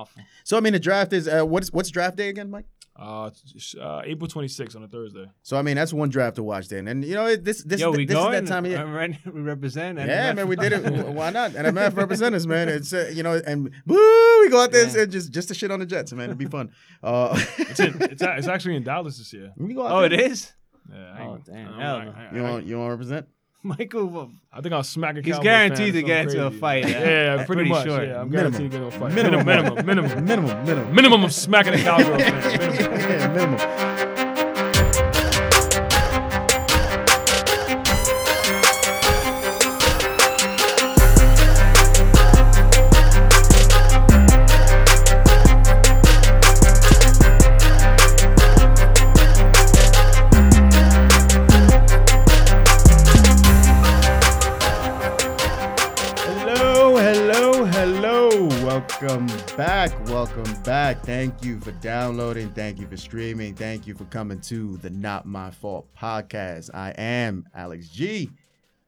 Awful. So I mean, the draft is uh, what's what's draft day again, Mike? Uh, uh, April 26th on a Thursday. So I mean, that's one draft to watch then, and you know it- this this Yo, is, we this going? is that time of year. I'm ready- we represent. Yeah, NMF. man, we did it. Why not? NMF representatives, man. It's uh, you know, and woo, we go out there Yeah. and just just to shit on the Jets, man. It'd be fun. Uh, It's, in, it's, a- it's actually in Dallas this year. we go out Oh, there. it is. Yeah, I Oh, damn. I, Hell I, no. I, You I, want you want to represent? Michael, I think I'll smack a He's Cowboys guaranteed to get into a fight, Yeah, yeah. pretty, Pretty much. sure. Yeah, I'm Minimum. guaranteed to get into a fight. Minimum. Minimum, minimum, minimum, minimum, minimum, minimum of smacking a Cowboys fan. Minimum. yeah, minimum. Back. Welcome back. Thank you for downloading. Thank you for streaming. Thank you for coming to the Not My Fault podcast. I am Alex G.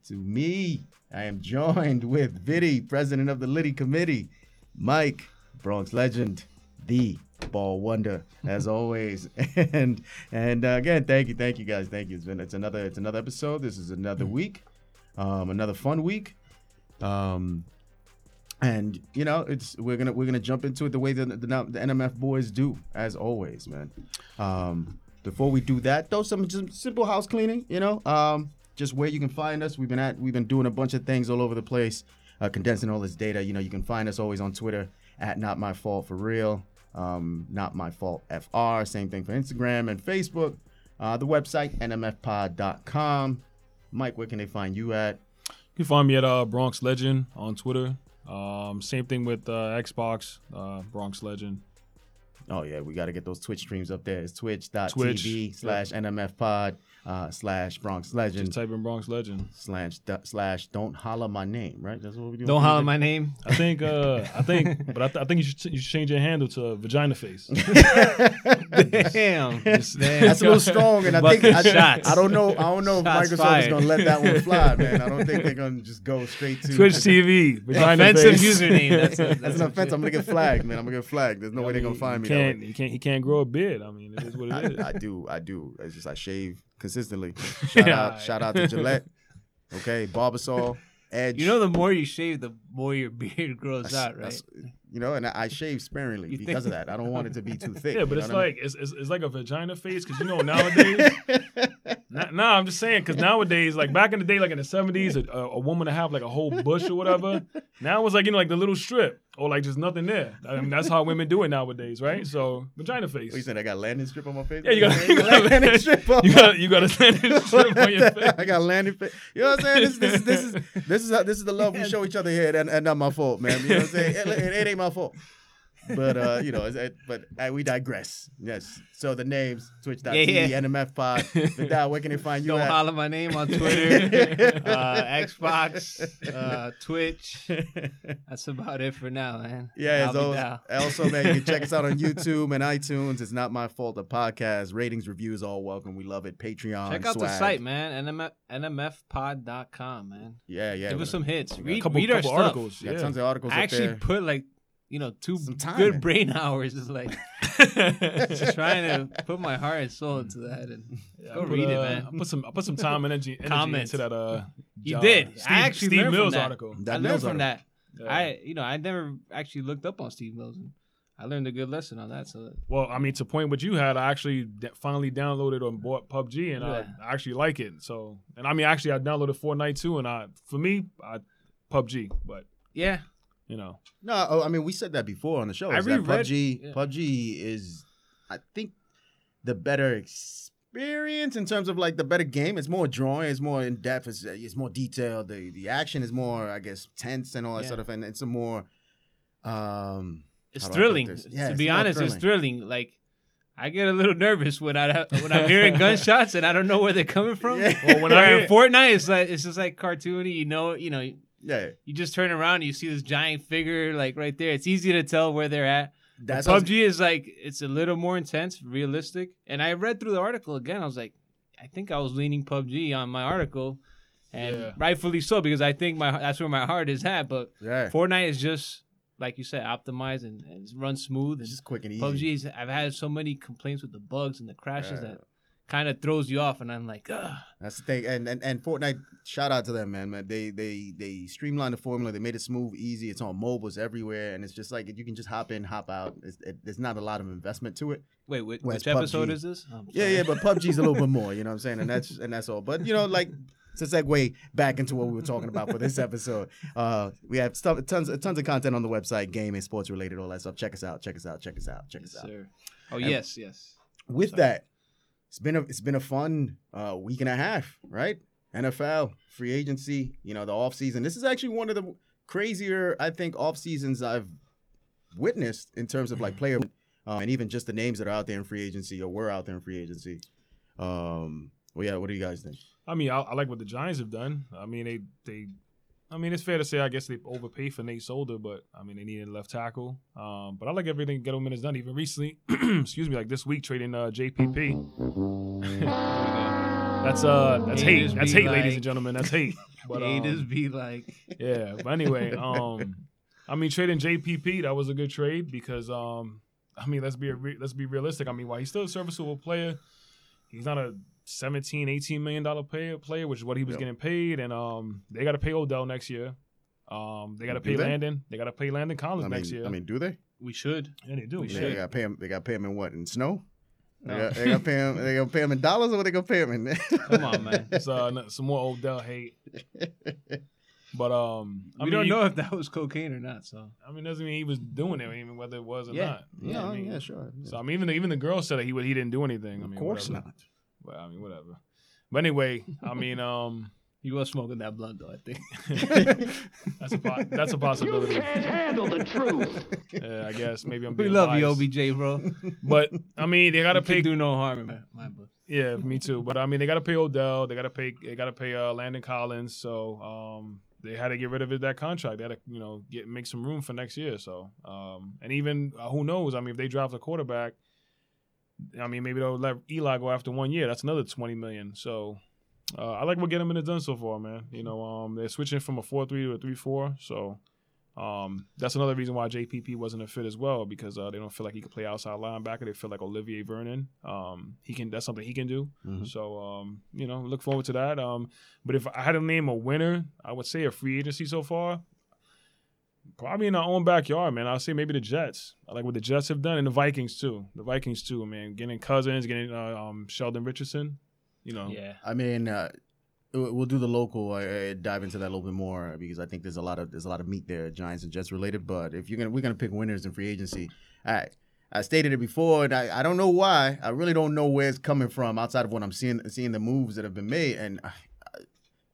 To me, I am joined with Viddy, president of the Liddy Committee, Mike, Bronx legend, the ball wonder, as always. And and uh, again, thank you, thank you guys, thank you. It's been it's another it's another episode. This is another week, um, another fun week. Um, and you know, it's we're gonna we're gonna jump into it the way the, the, the NMF boys do, as always, man. Um, before we do that, though, some just simple house cleaning. You know, um, just where you can find us. We've been at we've been doing a bunch of things all over the place, uh, condensing all this data. You know, you can find us always on Twitter at Not My Fault for Real, um, Not My Fault FR. Same thing for Instagram and Facebook. Uh, the website nmfpod.com. Mike, where can they find you at? You can find me at uh, Bronx Legend on Twitter. Um, same thing with uh, Xbox, uh, Bronx Legend. Oh yeah, we got to get those Twitch streams up there. It's twitch.tv Twitch, slash NMFpod uh, slash Bronx Legend Just type in Bronx Legend. slash d- slash Don't Holla My Name, right? That's what we do. don't holler my name. I think, uh, I think, but I, th- I think you should, you should change your handle to Vagina Face. Damn. That's a little strong, and I think I, shots. I don't know. I don't know if Shots Microsoft is gonna let that one fly, man. I don't think they're gonna just go straight to Twitch TV, Vagina Offensive Face. username. That's, a, That's that's an offense. I'm gonna get flagged, man. I'm gonna get flagged. There's no way they're gonna find me. You that can't, way. you can't, he can't grow a beard. I mean, it is what it is. I, I do. I do. It's just I shave consistently. Shout out. Shout out to Gillette. Okay, Barbasol, Edge. You know, the more you shave, the more your beard grows That's- out, right? you know, and I, I shave sparingly You because think- of that. I don't want it to be too thick. Yeah, but you it's know what I like it's, it's, it's like a vagina face because you know nowadays. nah, nah, I'm just saying because nowadays, like back in the day, like in the '70s, a, a, a woman to have like a whole bush or whatever. Now it's like you know, like the little strip or like just nothing there. I mean, that's how women do it nowadays, right? So vagina face. What you saying? I got landing strip on my face. Yeah, you got, you got landing strip on you got you got a landing strip on your face. I got landing face. You know what I'm saying? This, this, is this is this is how, this is the love we show each other here, and, and not my fault, man. You know what I'm saying? It, it, it ain't my fault. But uh, you know, it's, it, but uh, we digress. Yes. So the names Twitch.tv, Yeah, yeah. NMF Pod. But Dad, where can they find you Don't at? holler my name on Twitter, uh, Xbox, uh, Twitch. That's about it for now, man. Yeah, I'll as be always, down. also, man, you can check us out on YouTube and iTunes. It's not my fault. The podcast ratings, reviews, all welcome. We love it. Patreon. Check out the site, man. NMF, NMFpod.com, man. Yeah, yeah. Give us some hits. we a Read, couple read our couple stuff. articles. we got Yeah. tons of articles I up actually there. put like, you know, two Some time good brain hours. Is like just trying to put my heart and soul into that. And Yeah, Go I put, read it, uh, man. I put some I put some time and energy, energy Comment. into that. Uh, You job. did. I actually Steve learned from that. article. That I learned Mills from article. that. Yeah. I, you know, I never actually looked up on Steve Mills. And I learned a good lesson on that. So Well, I mean, to point what you had, I actually d- finally downloaded and bought PUBG, and Yeah. I, I actually like it. So, and I mean, actually, I downloaded Fortnite too, and I, for me, I PUBG, but yeah, you know, No, oh, I mean we said that before on the show. I reread- PUBG. yeah. PUBG is, I think, the better experience in terms of like the better game. It's more drawing. It's more in depth. It's, it's more detailed. The the action is more, I guess, tense and all that Yeah. sort of. And it's a more, um, it's How do I put thrilling. this? To be honest, it's thrilling. thrilling. Like I get a little nervous when I when I'm hearing gunshots and I don't know where they're coming from. Yeah. Well, when I in hear- Fortnite, it's like it's just like cartoony. You know, you know, yeah. you just turn around and you see this giant figure like right there. It's easy to tell where they're at. That's how- PUBG is like it's a little more intense, realistic. And I read through the article again. I was like, I think I was leaning PUBG on my article, and Yeah. rightfully so because I think my that's where my heart is at. But Yeah. Fortnite is just like you said, optimized and, and run smooth. And It's just quick and easy. PUBG, is, I've had so many complaints with the bugs and the crashes Yeah. that kind of throws you off, and I'm like, Ugh. That's the thing, and, and and Fortnite. Shout out to them, man. Man, they they they streamlined the formula. They made it smooth, easy. It's on mobiles everywhere, and it's just like you can just hop in, hop out. It's, it, there's not a lot of investment to it. wait, which, which episode PUBG. is this? Oh, Yeah, yeah, but PUBG's a little bit more. You know what I'm saying? And that's and that's all. But you know, like to segue back into what we were talking about for this episode, uh, we have stuff, tons, tons of content on the website, gaming, sports related, all that stuff. Check us out. Check us out. Check us out. Check us Yes, out. sir. Oh yes, yes. with Sorry. that, it's been a it's been a fun uh, week and a half, right? NFL free agency, you know, the off season. This is actually one of the crazier, I think, off seasons I've witnessed in terms of like player um, and even just the names that are out there in free agency or were out there in free agency. Um, well, yeah, what do you guys think? I mean, I, I like what the Giants have done. I mean, they they. I mean, it's fair to say I guess they overpaid for Nate Solder, but I mean they needed a left tackle. Um, but I like everything Gettleman has done. Even recently, excuse me, like this week trading uh, JPP. That's uh that's Haters hate. That's hate, ladies and gentlemen. That's hate. But Haters um, be like, yeah. But anyway, um, I mean trading JPP that was a good trade because um, I mean let's be a re- let's be realistic. I mean while he's still a serviceable player, he's not a 17, 18 million dollar player player, which is what he was Yep. getting paid, and um, they got to pay Odell next year. Um, they got to pay they? Landon. They got to pay Landon Collins I next year. I mean, do they? we should. yeah, they do. we yeah. Yeah, should. they got to pay him. They got to pay him in what? In snow? They No. got they got to pay him. They got to pay him in dollars, or what they gonna pay him in? Come on, man. It's uh, some more Odell hate. But um, I we mean, don't know if that was cocaine or not. So I mean, doesn't mean he was doing it, even whether it was or Yeah. not. You yeah, I mean? yeah, sure. So I mean, even the, even the girl said that he he didn't do anything. I of mean, course whatever. not. But I mean, whatever. But anyway, I mean, um, you were smoking that blunt, though. I think. that's a po- that's a possibility. You can't handle the truth. Yeah, I guess maybe I'm. Being we Being love you. OBJ, bro. But I mean, they gotta You pay. can do no harm in my, my book. Yeah, me too. But I mean, they got to pay Odell. They got to pay. They got to pay uh, Landon Collins. So um, they had to get rid of it, that contract. They had to, you know, get make some room for next year. So um, and even uh, who knows? I mean, if they draft a quarterback, I mean, maybe they'll let Eli go after one year. That's another twenty million. So uh, I like what Gettleman has done so far, man. You know, um, they're switching from a four three to a three four. So. Um, that's another reason why JPP wasn't a fit as well because uh, they don't feel like he could play outside linebacker. They feel like Olivier Vernon, um, he can. That's something he can do. Mhm. So, um, you know, look forward to that. Um, but if I had to name a winner, I would say a free agency so far. Probably in our own backyard, man. I'll say maybe the Jets. I like what the Jets have done, and the Vikings too. The Vikings too, man. Getting Cousins, getting uh, um, Sheldon Richardson. You know, Yeah. I mean, uh, we'll we'll do the local. Uh, uh, dive into that a little bit more because I think there's a lot of there's a lot of meat there, Giants and Jets related. But if you're gonna we're gonna pick winners in free agency, I I stated it before, and I, I don't know why. I really don't know where it's coming from outside of what I'm seeing seeing the moves that have been made. And uh, uh,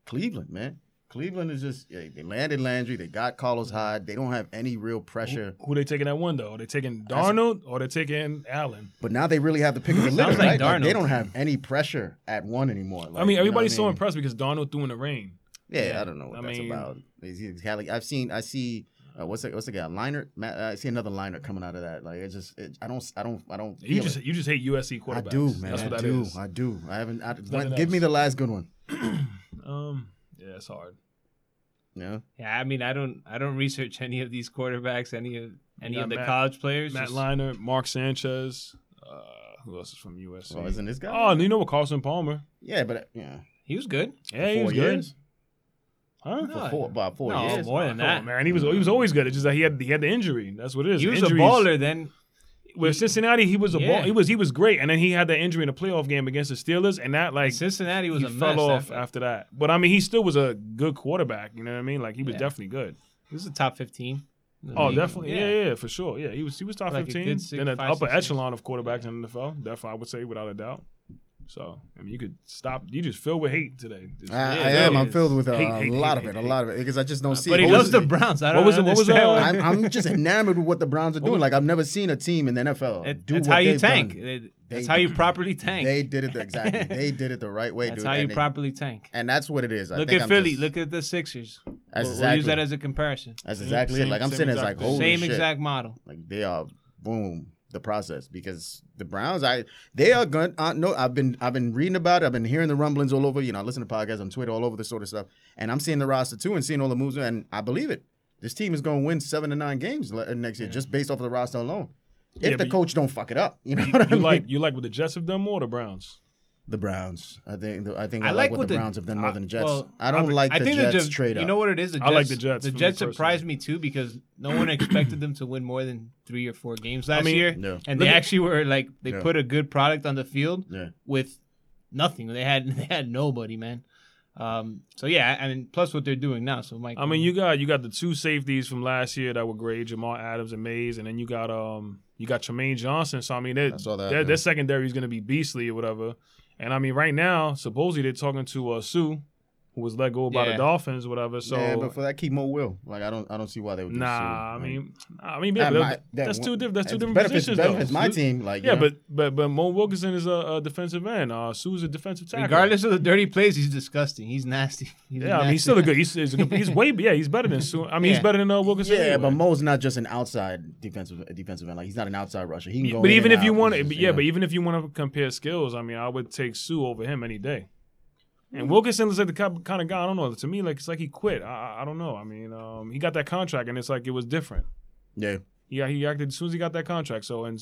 Cleveland, man, Cleveland is just yeah, they landed Landry, they got Carlos Hyde, they don't have any real pressure. who they taking that one though? Are they taking Darnold or they taking Allen? But now they really have the pick of the litter, Sounds like right? Like, they don't have any pressure at one anymore. I Like, mean, you know everybody's what so mean? impressed because Darnold threw in the rain. Yeah, Yeah, I don't know what I that's mean- about. He's, he's had, like, I've seen, I see, uh, what's the what's the guy? Leinart. Matt, I see another liner coming out of that. Like it just, it, I don't, I don't, I don't. You just it. you just hate USC quarterbacks. I do, man. That's I what that do. is. I do. I haven't. I, nothing give me the last good one. Um, yeah, it's hard. Yeah. Yeah, I mean, I don't, I don't research any of these quarterbacks, any of any of the Matt- college players. Matt just- Leinart, Mark Sanchez. Uh, who else is from USC? Well, isn't this guy? Oh, and you know what? Carson Palmer. yeah, but uh, yeah. he was good. Yeah, he four was good. years. Huh? No, For four, about four no, years. more than that. on, man. He was he was always good. It's just that he had he had the injury. That's what it is. He was Injuries. a baller then. With Cincinnati, he was a Yeah. ball. He was he was great, and then he had the injury in the playoff game against the Steelers, and that like Cincinnati was he a fell mess off after. after that. But I mean, he still was a good quarterback. You know what I mean? Like he was Yeah. definitely good. He was a top fifteen. Oh, league. definitely. Yeah. yeah, for sure. Yeah, he was he was top Like fifteen. then an upper six echelon of quarterbacks in the NFL. Definitely, I would say without a doubt. So I mean, you could stop. You just filled with hate today. Just- I, Yeah, I am. I'm filled with a, Hate, a hate, lot hate, of it. A lot of it because I just don't see. But he it. loves What the was- Browns. I what don't was it- what was, uh. I'm, I'm just enamored with what the Browns are doing. Like I've never seen a team in the NFL It- do that's what how you tank. done. It- They- That's how you properly tank. They did it the, exactly. They did it the right way, That's dude. how you and, they- properly tank. and that's what it is. I Look think at I'm Philly. just- Look at the Sixers. That's We'll, we'll exactly. use that as a comparison. That's Same- exactly it. Like I'm same sitting as like holy Same exact model. Like they are boom the process because the Browns, I they are going. Uh, no, I've been I've been reading about it. I've been hearing the rumblings all over. You know, I listen to podcasts on Twitter, all over this sort of stuff, and I'm seeing the roster too and seeing all the moves, and I believe it. This team is going to win seven to nine games next year just based off of the roster alone. If Yeah, the coach don't fuck it up, you know You, what I you mean? like you like what the Jets have done more, the Browns? The Browns. I think. I think I I, like like what what the the- Browns have done more than the Jets. well, I don't I- like I the think Jets the Jets, trade up. You know what it is? The Jets, I like the Jets The for me Jets personally. surprised me too because no one expected them to win more than three or four games last mean, year, No. and look they at- actually were like they Yeah. put a good product on the field Yeah. with nothing. They had they had nobody, man. Um, so yeah, I mean, plus what they're doing now. So Mike, I mean, you got you got the two safeties from last year that were great, Jamal Adams and Mays, and then you got um you got Trumaine Johnson. So I mean, they, I that, their, yeah. their secondary is going to be beastly or whatever. And I mean, right now, supposedly they're talking to uh, Suh, who was let go by the Dolphins, or whatever. So yeah, but for that, keep Mo Will. Like I don't, I don't see why they would. do nah, I mean, I mean, yeah, that but might- that- that that's one- two different. That's two different benefits, positions, benefits though. my team. Like Yeah, know? but but but Mo Wilkerson is a, a defensive end. Uh, Suh's a defensive tackle. regardless of the dirty plays, he's disgusting. He's nasty. He's a Yeah, I mean, he's still a good. He's, he's, a good, he's way. Yeah, he's better than Suh. I mean, he's better than uh, Wilkerson. yeah, anyway. but Mo's not just an outside defensive defensive end. Like he's not an outside rusher. He can go. But even and if you want He's to, yeah, but even if you want to compare skills, I mean, I would take Suh over him any day. And Wilkerson looks like the kind of guy. I don't know. To me, like it's like he quit. I, I- I don't know. I mean, um, he got that contract, and it's like it was different. yeah, Yeah, he acted as soon as he got that contract. So and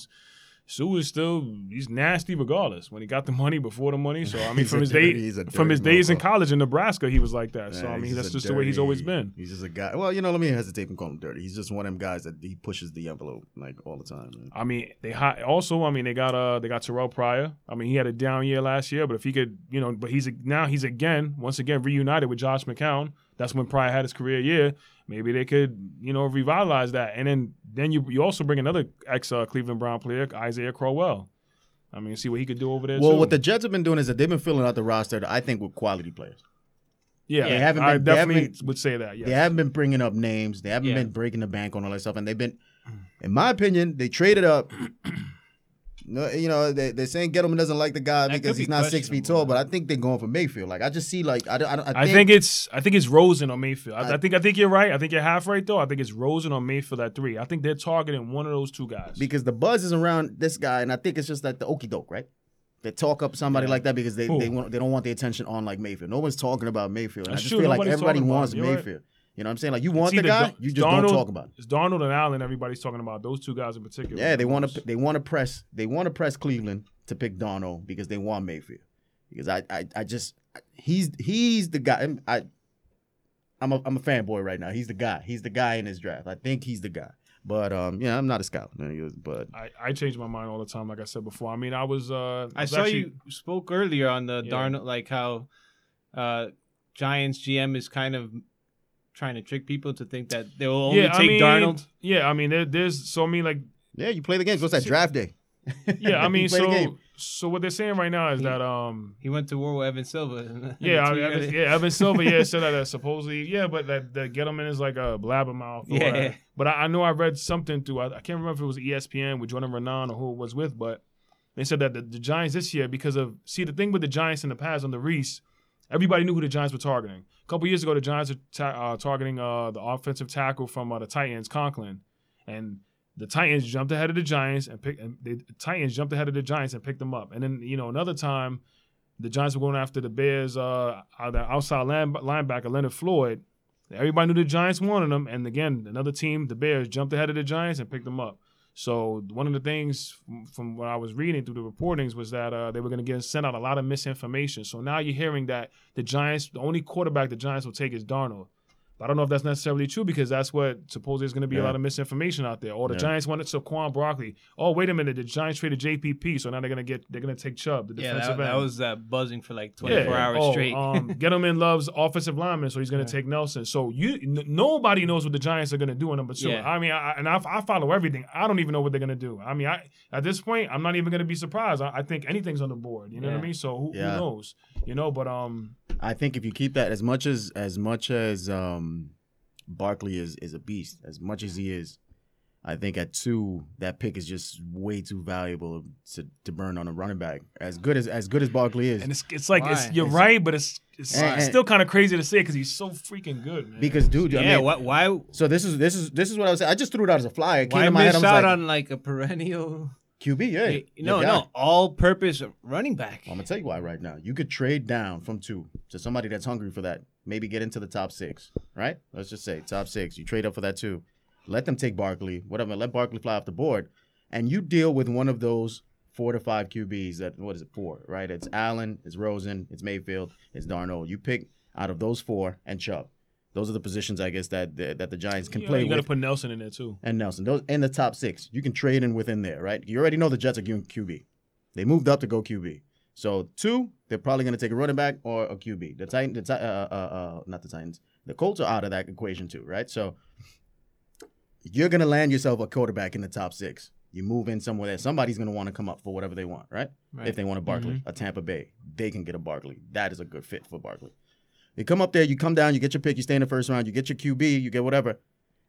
Suh is still he's nasty regardless. When he got the money, before the money. So I mean, from his dirty- day from his dirty days in college in Nebraska, he was like that. so I mean, that's just the way he's always been. He's just a guy. Well, you know, let me hesitate from calling him dirty. He's just one of them guys that he pushes the envelope like all the time. man. I mean, they also. I mean, they got uh, they got Terrelle Pryor. I mean, he had a down year last year, but if he could, you know, but he's now he's again once again reunited with Josh McCown. That's when Pryor had his career year. Maybe they could, you know, revitalize that. And then then you you also bring another ex uh, Cleveland Brown player, Isaiah Crowell. I mean, see what he could do over there. Well, too. what the Jets have been doing is that they've been filling out the roster. I think with quality players. yeah, they haven't I been- haven't definitely been- would say that. Yeah, They haven't been bringing up names. They haven't Yeah. been breaking the bank on all that stuff. And they've been, in my opinion, they traded up. No, you know, they, they're saying Gettleman doesn't like the guy That because could he's not six feet tall, but I think they're going for Mayfield. Like I just see, like I, don't- I, don't- I I think, think it's I think it's Rosen or Mayfield. I, I- think I think you're right. I think you're half right though. I think it's Rosen or Mayfield at three. I think they're targeting one of those two guys. because the buzz is around this guy, and I think it's just like the okey doke, right? They talk up somebody like that because they Who? they want they don't want the attention on like Mayfield. No one's talking about Mayfield. I just true. feel like everybody wants Mayfield. Right. Mayfield. You know what I'm saying? Like you want the guy, Dar- you just Darnold- don't talk about it. It's Darnold and Allen. Everybody's talking about those two guys in particular. Yeah, they want to they want to press they want to press Cleveland to pick Darnold because they want Mayfield. Because I I, I just he's he's the guy. I'm- I I'm a I'm a fanboy right now. He's the guy. He's the guy in this draft. I think he's the guy. But um, yeah, I'm not a scout. But I, I change my mind all the time, like I said before. I mean, I was. Uh, I was saw actually- you spoke earlier on the Yeah. Darnold, like how uh, Giants GM is kind of trying to trick people to think that they will only Yeah, take I mean, Darnold. Yeah, I mean, there, there's so I mean, like, yeah, you play the game. What's that draft day? yeah, I mean, so so what they're saying right now is He- that um. He went to war with Evan Silva. Yeah, I mean, Evan, yeah, Evan Silva, yeah, said that uh, supposedly, yeah, but that that Gettleman is like a blabbermouth. or Yeah. whatever. But I, I know I read something through. I, I can't remember if it was ESPN with Jordan Raanan or who it was with, but they said that the, the Giants this year, because of see the thing with the Giants in the past on the Reese, everybody knew who the Giants were targeting. A couple years ago, the Giants were ta- uh, targeting uh, the offensive tackle from uh, the Titans, Conklin, and the Titans jumped ahead of the Giants and picked. And the Titans jumped ahead of the Giants and picked them up. And then you know another time, the Giants were going after the Bears, uh, uh, the outside line, linebacker Leonard Floyd. Everybody knew the Giants wanted him, and again, another team, the Bears, jumped ahead of the Giants and picked them up. So one of the things from, what I was reading through the reportings was that uh, they were going to get sent out a lot of misinformation. So now you're hearing that the Giants, the only quarterback the Giants will take is Darnold. But I don't know if that's necessarily true because that's what supposedly is going to be a lot of misinformation out there. Or the Yeah. Giants wanted Saquon Barkley. Oh, wait a minute, the Giants traded JPP, so now they're going to get they're going to take Chubb, the yeah, defensive that, end. that was uh, buzzing for like 24 Yeah. hours oh, straight. um, Gettleman loves offensive linemen, so he's going to take Nelson. So you, n- nobody knows what the Giants are going to do in number two. Yeah. I mean, I, and I, I follow everything. I don't even know what they're going to do. I mean, I at this point, I'm not even going to be surprised. I, I think anything's on the board. You know what I mean? So who, Yeah. who knows? You know, but um, I think if you keep that as much as as much as um Barkley is is a beast, as much as he is, I think at two that pick is just way too valuable to, to burn on a running back. As good as as good as Barkley is, and it's it's like it's you're It's- right, but it's it's And- and- still kind of crazy to say because he's so freaking good, man. because dude, I yeah, mean, why, why, so this is this is this is what I was saying. I just threw it out as a flyer. It came why to my. I miss was out like, on like a perennial? QB, yeah. Eh, no, guy. no, all-purpose running back. I'm gonna tell you why right now. You could trade down from two to somebody that's hungry for that maybe get into the top six, right? Let's just say top six. You trade up for that too. Let them take Barkley, whatever. Let Barkley fly off the board, and you deal with one of those four to five QBs. That what is it? Four, right? It's Allen, it's Rosen, it's Mayfield, it's Darnold. You pick out of those four and Chubb. Those are the positions, I guess, that that, that the Giants can Yeah, play you got to put Nelson in there too. and Nelson. Those in the top six. You can trade in within there, right? You already know the Jets are going QB. They moved up to go QB. So two, they're probably going to take a running back or a QB. The Titan, the uh, uh, uh, not the Titans. The Colts are out of that equation too, right? So you're going to land yourself a quarterback in the top six. You move in somewhere that somebody's going to want to come up for whatever they want, right? Right. If they want a Barkley, Mm-hmm. a Tampa Bay, they can get a Barkley. That is a good fit for Barkley. You come up there, you come down, you get your pick, you stay in the first round, you get your QB, you get whatever.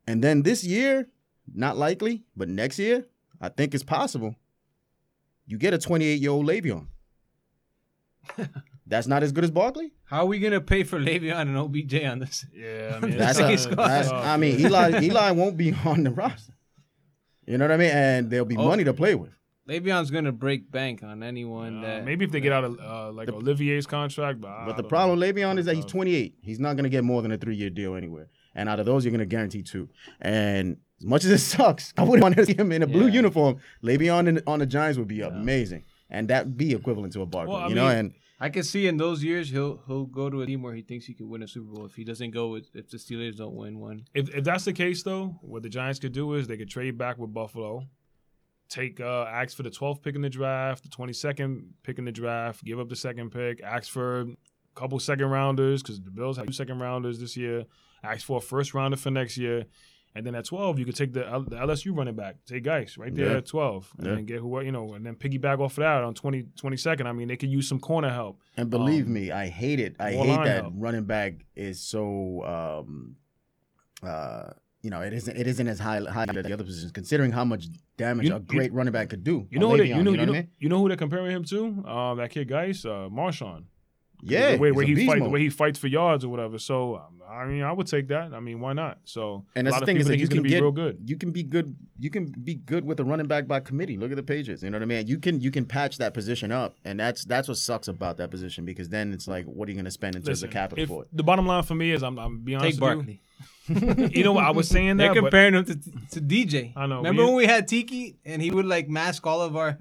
And then this year, not likely, but next year, I think it's possible. You get a 28 year old Le'Veon. That's not as good as Barkley. How are we gonna pay for Le'Veon and OBJ on this? Yeah, I mean, That's, That's a, a- that's I mean, Eli Eli won't be on the roster. You know what I mean? And there'll be Oh. money to play with. Le'Veon's gonna break bank on anyone Uh, that maybe if they get out of uh, like Olivier's contract, but, I But the problem know. with Le'Veon is that he's Uh, 28. He's not going to get more than a three year deal anywhere. And out of those, you're going to guarantee two. And as much as it sucks, I wouldn't want to see him in a blue uniform. Le'Veon in, on the Giants would be amazing. And that'd be equivalent to a Barkley, Well, I you know? mean- And I can see in those years he'll he'll go to a team where he thinks he could win a Super Bowl if he doesn't go with if the Steelers don't win one. If, if that's the case, though, what the Giants could do is they could trade back with Buffalo, take uh, ask for the 12th pick in the draft, the 22nd pick in the draft, give up the second pick, ask for a couple second rounders because the Bills have two second rounders this year, ask for a first rounder for next year. And then at 12, you could take the, L- the LSU running back, take Guice right there Yeah. at 12, and Yeah. then get who, you know, and then piggyback off of that on 20, 22nd. I mean, they could use some corner help. and believe Um, me, I hate it. I hate that help. running back is so, um, uh, you know, it isn't it isn't as high high as the other positions, considering how much damage You- a great running back could do. You know, they, you know, you know, you know who they're comparing him to? Um, that kid, Guice, uh, Marshawn. Yeah, the way, where he beast fight, the way he fights for yards or whatever. So um, I mean, I would take that. I mean, why not? So And a that's lot the of thing people is that think you he's can going to be get real good. You can be good. You can be good with a running back by committee. Look at the pages. You know what I mean? You can you can patch that position up, and that's that's what sucks about that position because then it's like, what are you going to spend in terms Listen, of capital if, for it? the bottom line for me is, I'm, I'm be honest Take with Barkley. you. You know what? I was saying They're that, but comparing him to, to DJ. I know, Remember we- when we had Tiki and he would like mask all of our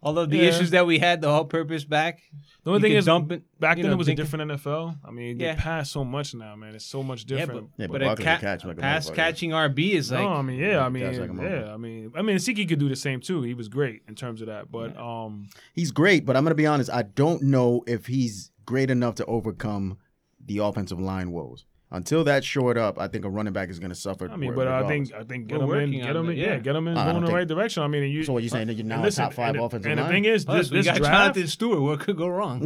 all of the Yeah. issues that we had, the all-purpose back. the only thing is, dump it, back then know, it was a think- different NFL. I mean, Yeah. they pass so much now, man. It's so much Yeah, different. but, Yeah, but, but a ca- catch like a pass motherfucker. catching RB is like no, I mean, yeah, Yeah, I mean, like yeah, I mean, I mean, Tiki could do the same too. He was great in terms of that, but um, He's great, but I'm going to be honest. I don't know if he's great enough to overcome the offensive line woes. Until that's shored up, I think a running back is going to suffer. I mean, re- but I think I think We're get him in, get them in, yeah, yeah. get him in uh, I going don't in the right direction. I mean, and you, So what you saying that you're now and a listen, top five and, offensive and line? the thing is, Plus, this, we this got draft, Jonathan Stewart. What could go wrong?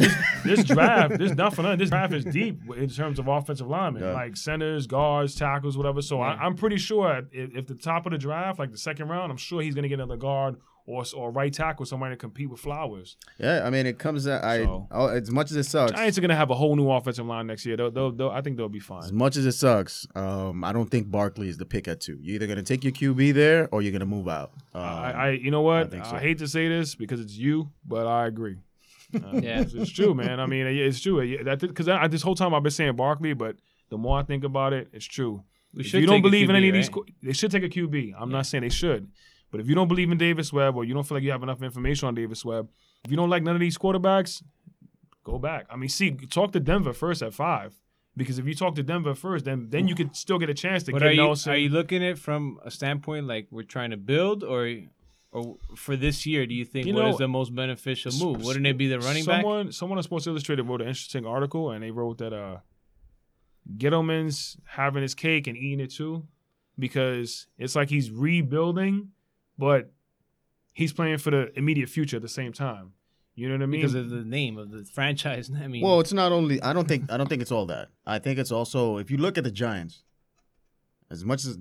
this draft, this not for nothing. This draft is deep in terms of offensive linemen, Yeah. like centers, guards, tackles, whatever. So I, Yeah. I'm pretty sure if, if the top of the draft, like the second round, I'm sure he's going to get another guard or or right tackle, somebody to compete with Flowers. yeah, I mean, it comes. uh, I So- oh, as much as it sucks. Giants are going to have a whole new offensive line next year. They'll, they'll, they'll, I think they'll be fine. As much as it sucks, um, I don't think Barkley is the pick at two. You're either going to take your QB there or you're going to move out. Um, I, I, you know what? I, think so. hate to say this because it's you, but I agree. Uh, Yeah. it's, it's true, man. I mean, it's true. Because I, this whole time I've been saying Barkley, but the more I think about it, it's true. We if should you don't take a believe in QB, any of these, they should take a QB. I'm not saying they should, but if you don't believe in Davis Webb or you don't feel like you have enough information on Davis Webb, if you don't like none of these quarterbacks, go back. I mean, see, talk to Denver first at five. Because if you talk to Denver first, then then you could still get a chance to But get are you are you looking at it from a standpoint like we're trying to build, or or for this year, do you think You what know, is the most beneficial move? Wouldn't it be the running back? someone, Someone on Sports Illustrated wrote an interesting article, and they wrote that uh, Gettleman's having his cake and eating it too, because it's like he's rebuilding, but he's playing for the immediate future at the same time. You know what I mean? Because of the name of the franchise. I mean, Well, it's not only. I don't think. I don't think it's all that. I think it's also if you look at the Giants, as much as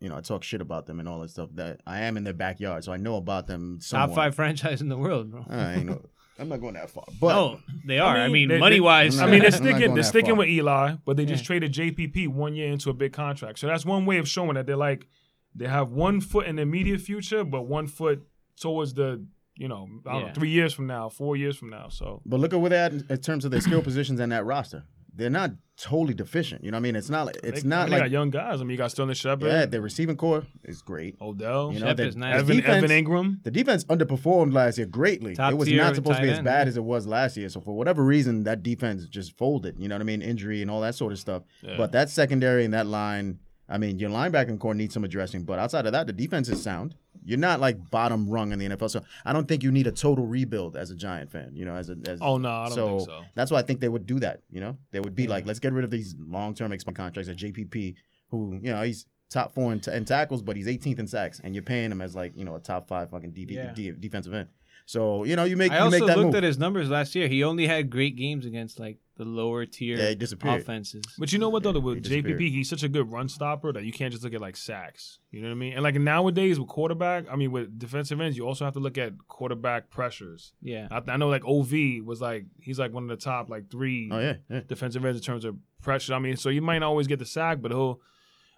you know, I talk shit about them and all that stuff. That I am in their backyard, so I know about them. top five franchise in the world, bro. I ain't know. I'm not going that far, but no, they are. I mean, mean, they- they- money wise. I I'm mean, they're sticking. They're sticking far. with Eli, but they just traded JPP one year into a big contract. So that's one way of showing that they're like they have one foot in the immediate future, but one foot towards the you know I don't Yeah. know three years from now, four years from now. So but look at where they're at in, in terms of their skill positions and that roster. they're not totally deficient. You know what I mean? It's not like it's They- not they got like young guys. I mean, you got Sterling Shepard, yeah, the receiving core is great. Odell, You know, Shepard's the, nice. Evan, defense, Evan Engram. the defense underperformed last year greatly. Top it was not supposed to be tight as end, bad yeah. as it was last year. So for whatever reason, that defense just folded. You know what I mean? Injury and all that sort of stuff. Yeah. But that secondary and that line, I mean, your linebacking core needs some addressing. But outside of that, the defense is sound. You're not like bottom rung in the NFL. So I don't think you need a total rebuild as a Giant fan. You know, as a as Oh no, I don't so, think so. that's why I think they would do that. You know, they would be like, let's get rid of these long term expensive contracts like JPP, who you know he's top four in, t- in tackles, but he's 18th in sacks, and you're paying him as like you know a top five fucking DB, Yeah. D- defensive end. So you know you make I you also make that looked move. at his numbers last year. He only had great games against like the lower tier Yeah, offenses. But you know what though? Yeah, with he. JPP, he's such a good run stopper that you can't just look at like sacks. You know what I mean? And like nowadays with quarterback, I mean with defensive ends, you also have to look at quarterback pressures. Yeah. I, I know like OV was like he's like one of the top like three Oh yeah, yeah. defensive ends in terms of pressure. I mean, so you might not always get the sack, but he'll.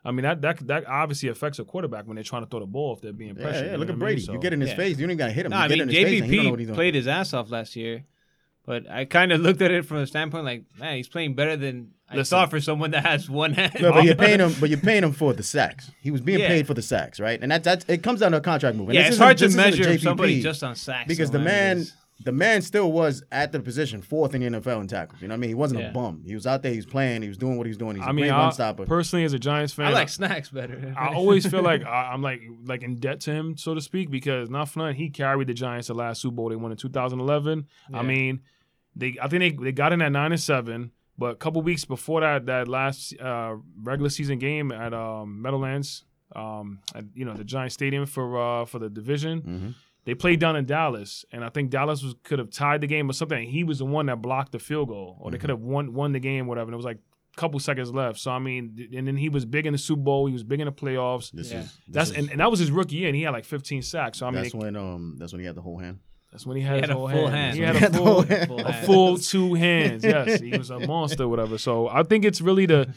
I mean that that that obviously affects a quarterback when they're trying to throw the ball if they're being pressured. yeah, you look at what I mean? Brady. So- you get in his Yeah. face. You don't even gotta hit him. No, you I get mean in his face he know what he's played his ass off last year, but I kind of looked at it from a standpoint like, man, he's playing better than I Listen. thought for someone that has one hand. No, but you're paying him. But you're paying him for the sacks. He was being Yeah. paid for the sacks, right? And that that's it comes down to a contract move. And yeah, this it's hard to this measure JPP somebody just on sacks because the man. man It's- the man still was at the position fourth in the NFL in tackles. You know what I mean? He wasn't Yeah. a bum. He was out there. He was playing. He was doing what he was doing. He's a I mean, great I, run stopper. personally as a Giants fan, I like snacks better. I always feel like I, I'm like like in debt to him, so to speak, because not for nothing, he carried the Giants the last Super Bowl they won in 2011. I mean, they I think they, they got in at nine and seven, but a couple weeks before that that last uh, regular season game at um, Meadowlands, um, at you know the Giant Stadium for uh, for the division. Mhm. They played down in Dallas, and I think Dallas was could have tied the game or something. And he was the one that blocked the field goal, or they could have won won the game, whatever. And it was like a couple seconds left. So I mean, and then he was big in the Super Bowl. He was big in the playoffs. This Yeah. is this That's is- and, and that was his rookie year, and he had like 15 sacks. So I mean, that's it- when um that's when he had the whole hand. That's when he had, He his had a whole full hand. hand. He He had had a the full, whole hand. Full a full two hands. Yes, he was a monster, whatever. So I think it's really the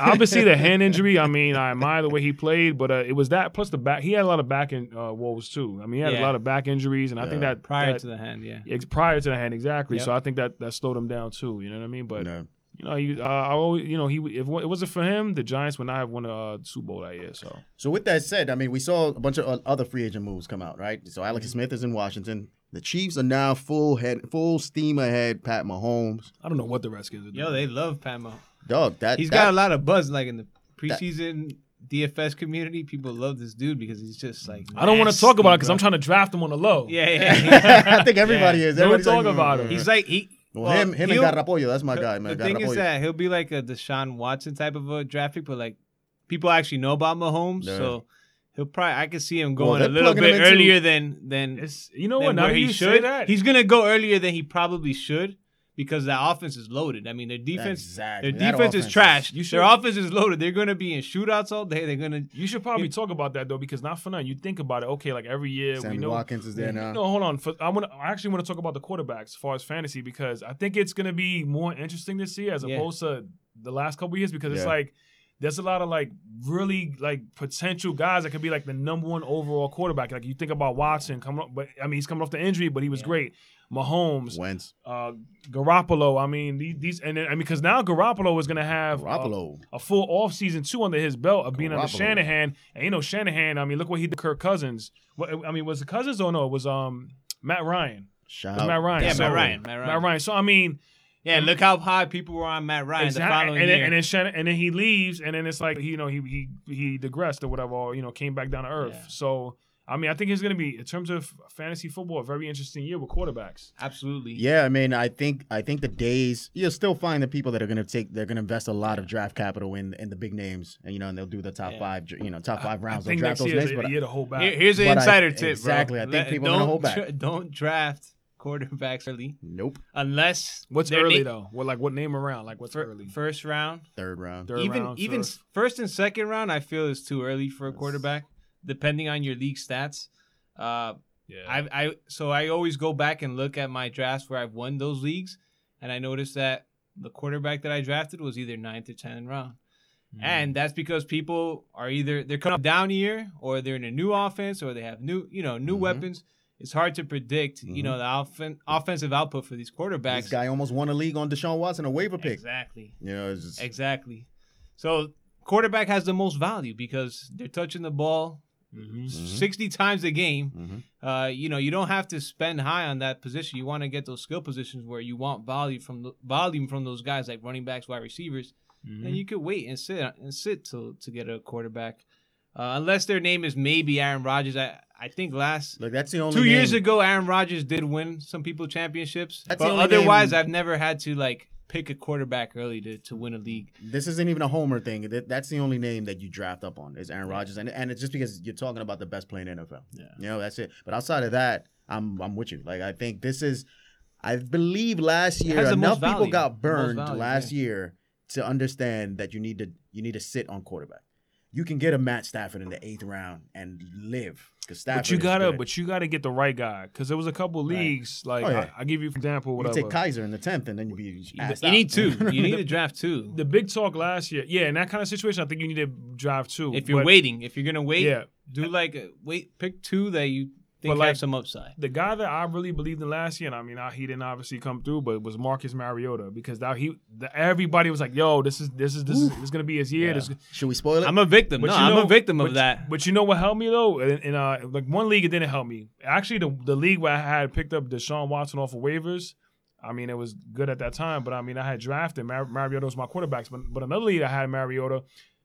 obviously the hand injury. I mean, I admire the way he played, but uh, it was that plus the back. He had a lot of back in, uh, woes too. I mean, he had a lot of back injuries, and I think that prior that- to the hand, yeah. ex- prior to the hand exactly. Yep. So I think that that slowed him down too. You know what I mean? But No. you know, he, uh, I always, you know, he if it wasn't for him, the Giants would not have won a uh, Super Bowl that year. So So with that said, I mean, we saw a bunch of other free agent moves come out, right? So Alex Mm-hmm. Smith is in Washington. The Chiefs are now full head, full steam ahead. Pat Mahomes, I don't know what the Redskins are doing. Yo, they love Pamo. dog. That He's that, got a lot of buzz, like in the preseason DFS community. People love this dude because he's just like. I don't want to talk about it because I'm trying to draft him on the low. bro. Yeah, yeah. I think everybody Yeah. is. Don't Everybody's talk like, about "Mm, him." mm, he's mm." like he. well, him, him and he'll- Garoppolo. That's my guy, man. The thing is that he'll be like a Deshaun Watson type of a draft pick, but like people actually know about Mahomes, Yeah. so he'll probably I could see him going they're a little plugging him bit into- earlier than than, It's you know than what? Now where he you should. say that, He's gonna go earlier than he probably should because that offense is loaded. I mean, their defense, Exactly. their That defense is offense trash. you Their offense is loaded. They're gonna be in shootouts all day. They're gonna. you should probably talk about that though, because not for nothing. You think about it. Okay, like every year Sammy we know. Watkins is there now. No, hold on. For, I want. I actually want to talk about the quarterbacks as far as fantasy because I think it's going to be more interesting this year as Yeah. opposed to the last couple years because it's like there's a lot of like really like potential guys that could be like the number one overall quarterback. Like you think about Watson coming up, but I mean he's coming off the injury, but he was Yeah. great. Mahomes, Wentz, uh, Garoppolo. I mean these, these and then, I mean because now Garoppolo is going to have Garoppolo. a full off season two under his belt of being under Shanahan. And you know Shanahan. I mean look what he did to Kirk Cousins. What, I mean was it Cousins or no? It was um Matt Ryan. Shout out. Matt Ryan. Yeah, So- Matt Ryan. Matt Ryan. Matt Ryan. So I mean, Yeah, look how high people were on Matt Ryan the following and then, year. and then Shannon, and then he leaves, and then it's like you know he he he digressed or whatever, or you know came back down to earth. Yeah. So I mean, I think it's going to be in terms of fantasy football a very interesting year with quarterbacks. Absolutely. Yeah, I mean, I think I think the days you'll still find the people that are going to take they're going to invest a lot of draft capital in in the big names, and you know, and they'll do the top Yeah. five, you know, top five I rounds. They'll think draft next those year names, is but a year to hold back. Here- here's an But I- insider tip, bro. exactly, I think Let- people are gonna don't hold back. dra- don't draft quarterbacks early nope, unless What's early na- though? What like what name around? Like what's fir- early? First round, third round. Third even round, even first. first and second round, I feel is too early for a quarterback, depending on your league stats. Uh, Yeah. I I so I always go back and look at my drafts where I've won those leagues, and I noticed that the quarterback that I drafted was either ninth or tenth round. Mm. And that's because people are either they're coming down year or they're in a new offense or they have new, you know, new Mhm. weapons. It's hard to predict. You know the offen- offensive output for these quarterbacks. This guy almost won a league on Deshaun Watson, a waiver pick. exactly, You know, just, exactly. So quarterback has the most value because they're touching the ball Mm-hmm. 60 times a game. Mhm. Uh, you know, you don't have to spend high on that position. You want to get those skill positions where you want volume from the volume from those guys like running backs, wide receivers, Mm-hmm. and you could wait and sit and sit to to get a quarterback. Uh, unless their name is maybe Aaron Rodgers. I I think last look, that's the only two years ago Aaron Rodgers did win some people championships. That's but otherwise, name- I've never had to like pick a quarterback early to, to win a league. This isn't even a homer thing. That, that's the only name that you draft up on is Aaron Rodgers, and and it's just because you're talking about the best player in NFL. Yeah. you know that's it. But outside of that, I'm I'm with you. Like I think this is, I believe last year enough people got burned value, last yeah. year to understand that you need to you need to sit on quarterback. You can get a Matt Stafford in the eighth round and live because Stafford. But you gotta, but you gotta get the right guy because there was a couple Right. leagues oh, like Oh, yeah. I, I give you for example you whatever. take Kizer in the tenth, and then you be asked You out. need two. You need to draft two. the big talk last year, yeah, in that kind of situation, I think you need to drive two. If you're But waiting, if you're gonna wait, yeah, do like a, wait, pick two that you think But, like, have some upside. the guy that I really believed in last year, and I mean, I, he didn't obviously come through, but it was Marcus Mariota because that he, the, everybody was like, "Yo, this is this is this is, this is gonna be his year." Yeah. This, Should we spoil it? I'm a victim. But No, you I'm a victim but, of that. But you know what helped me though? In, in uh, like one league, it didn't help me. Actually, the the league where I had picked up Deshaun Watson off of waivers. I mean, it was good at that time, but I mean, I had drafted Mar- Mariota was my quarterbacks. But but another league I had Mariota.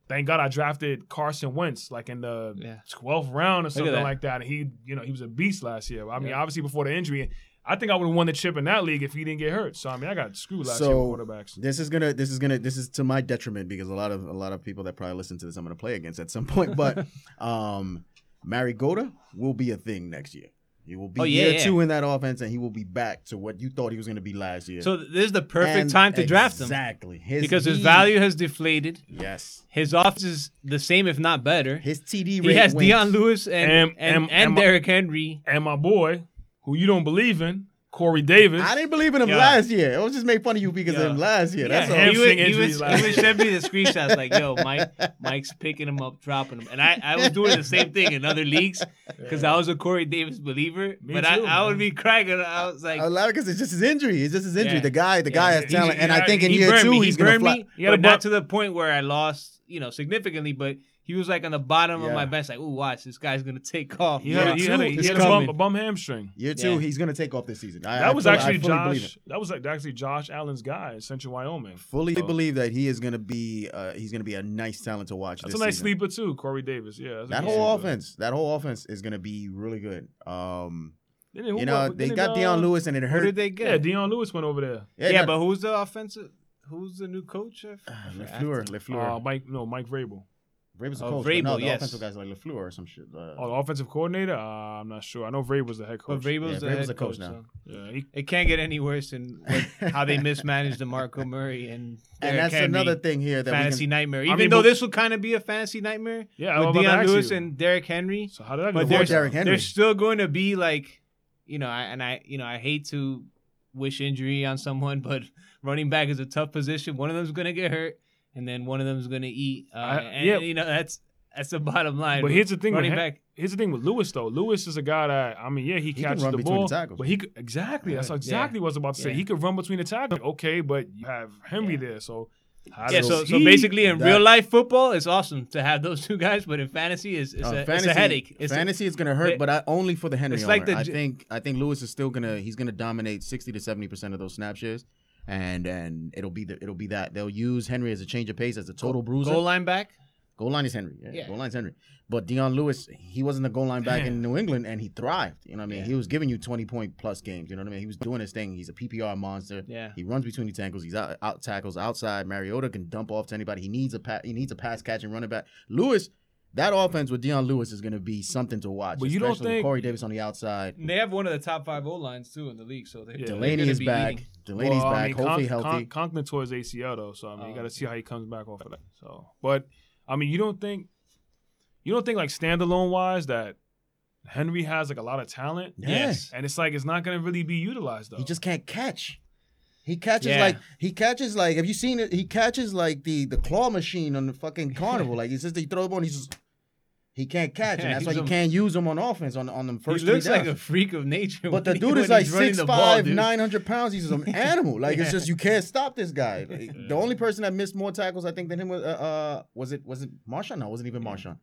Thank God I drafted Carson Wentz like in the Yeah. 12th round or something that. like that. And he, you know, he was a beast last year. I mean, Yeah. obviously before the injury, I think I would have won the chip in that league if he didn't get hurt. So I mean, I got screwed last year So with quarterbacks. this is gonna this is gonna this is to my detriment because a lot of a lot of people that probably listen to this I'm gonna play against at some point. But um Mariota will be a thing next year. He will be Oh, yeah, year yeah. two in that offense, and he will be back to what you thought he was going to be last year. So this is the perfect And time to draft him Exactly, his, because his value has deflated. Yes, His offense is the same, if not better. his TD rate. He has went- Dion Lewis and And- and, and, and- and Derrick Henry. And my boy, who you don't believe in, Corey Davis. I didn't believe in him Yeah. last year. I was just make fun of you because Yeah. of him last year. That's Yeah, all. him- He would, he, injuries would, he would send me the screenshots like, "Yo, Mike, Mike's picking him up, dropping him," and I, I was doing the same thing in other leagues because I was a Corey Davis believer. Me but too, I, I would be cracking. I was like, a lot because it's just his injury. It's just his injury. Yeah. The guy, the guy has he- talent, and he- I think in he year burned two me. he he's gonna fly. me, He had but not to the point where I lost, you know, significantly. But he was like on the bottom of my bench, like, "Ooh, watch, this guy's gonna take off." he had, a, he had, a, he had a, bum, a bum hamstring. Year two, Yeah. he's gonna take off this season. I, That I was fully- I actually fully Josh. That was like actually Josh Allen's guy Central Wyoming. Fully So- believe that he is gonna be. Uh, he's gonna be a nice talent to watch. That's this a nice season. sleeper too, Corey Davis. Yeah, that's That whole sleeper. offense, that whole offense is gonna be really good. Um, Didn't- who you know, got- they didn't, got uh, Dion Lewis, and it Who hurt. did they get? Yeah, get? Dion Lewis went over there. Yeah, got- but who's the offensive? Who's the new coach? I uh, forgot. Lafleur, Lafleur. Uh, Mike, no, Mike Vrabel. Vrabel's a oh, coach. but no, the yes. offensive guys like Lafleur or some shit. Uh, Oh, the offensive coordinator. Uh, I'm not sure. I know Vrabel was the head coach. But coach. Vrabel's Yeah, the Vrabel's head the coach coach now. so yeah, he, It can't get any worse than what, how they mismanaged DeMarco Murray and and that's Henry. another thing here that fantasy we can. nightmare. I Even mean, though but- this will kind of be a fantasy nightmare yeah. I with about Dion Lewis you. and Derrick Henry, So how did that but go? There's, Derrick Henry. there's still going to be like, you know, I, and I, you know, I hate to wish injury on someone, but running back is a tough position. One of them's going to get hurt, and then one of them is going to eat. Uh, I- and yeah. you know that's that's the bottom line. But here's the thing with running Hen- back. Here's the thing with Lewis though. Lewis is a guy that I mean, yeah, he, can catches run the between ball, the tackles. but he could, exactly. That's Yeah. exactly what I was about to say. Yeah. He could run between the tackles. Okay, but you have Henry there, so how Yeah, so, so basically in that- real life football, it's awesome to have those two guys, but in fantasy, it's, it's, Uh, a, it's a headache. It's a- fantasy is gonna hurt, it- but I, only for the Henry it's like the I j- think I think Lewis is still gonna he's gonna dominate sixty to seventy percent of those snap shares, and and it'll be the, it'll be that they'll use Henry as a change of pace as a total bruiser. goal line back. Goal line is Henry. Yeah, Yeah. goal line's Henry. But Dion Lewis, he wasn't the goal line back in New England, and he thrived. You know what I mean? Yeah. He was giving you twenty point plus games. You know what I mean? He was doing his thing. He's a PPR monster. Yeah. He runs between the tackles. He's out, out tackles outside. Mariota can dump off to anybody. He needs a pa- he needs a pass catching running back. Lewis, that offense with Dion Lewis is going to be something to watch. But you don't especially with think- Corey Davis on the outside. They have one of the top five O lines too in the league, so they, Yeah. they're Delanie is be back. eating. Delanie's Well, I back. mean, hopefully Conk- healthy. Conk- Conklin tore his ACL though, so I mean, you Oh, got to see how he comes back off of that. So, but I mean, you don't think you don't think like standalone wise that Henry has like a lot of talent, Yeah. Yes. and it's like it's not going to really be utilized though. He just can't catch. He catches Yeah. like he catches like. Have you seen it? He catches like the the claw machine on the fucking carnival. like he says he throw the ball and he's just He can't catch, and that's why you can't use him on offense on on them He first looks three like a freak of nature. But the he- dude is like six the five, nine hundred pounds. He's an animal. Like it's just you can't stop this guy. Like, The only person that missed more tackles, I think, than him was uh, uh was it was it Marshawn? No, it wasn't even Marshawn.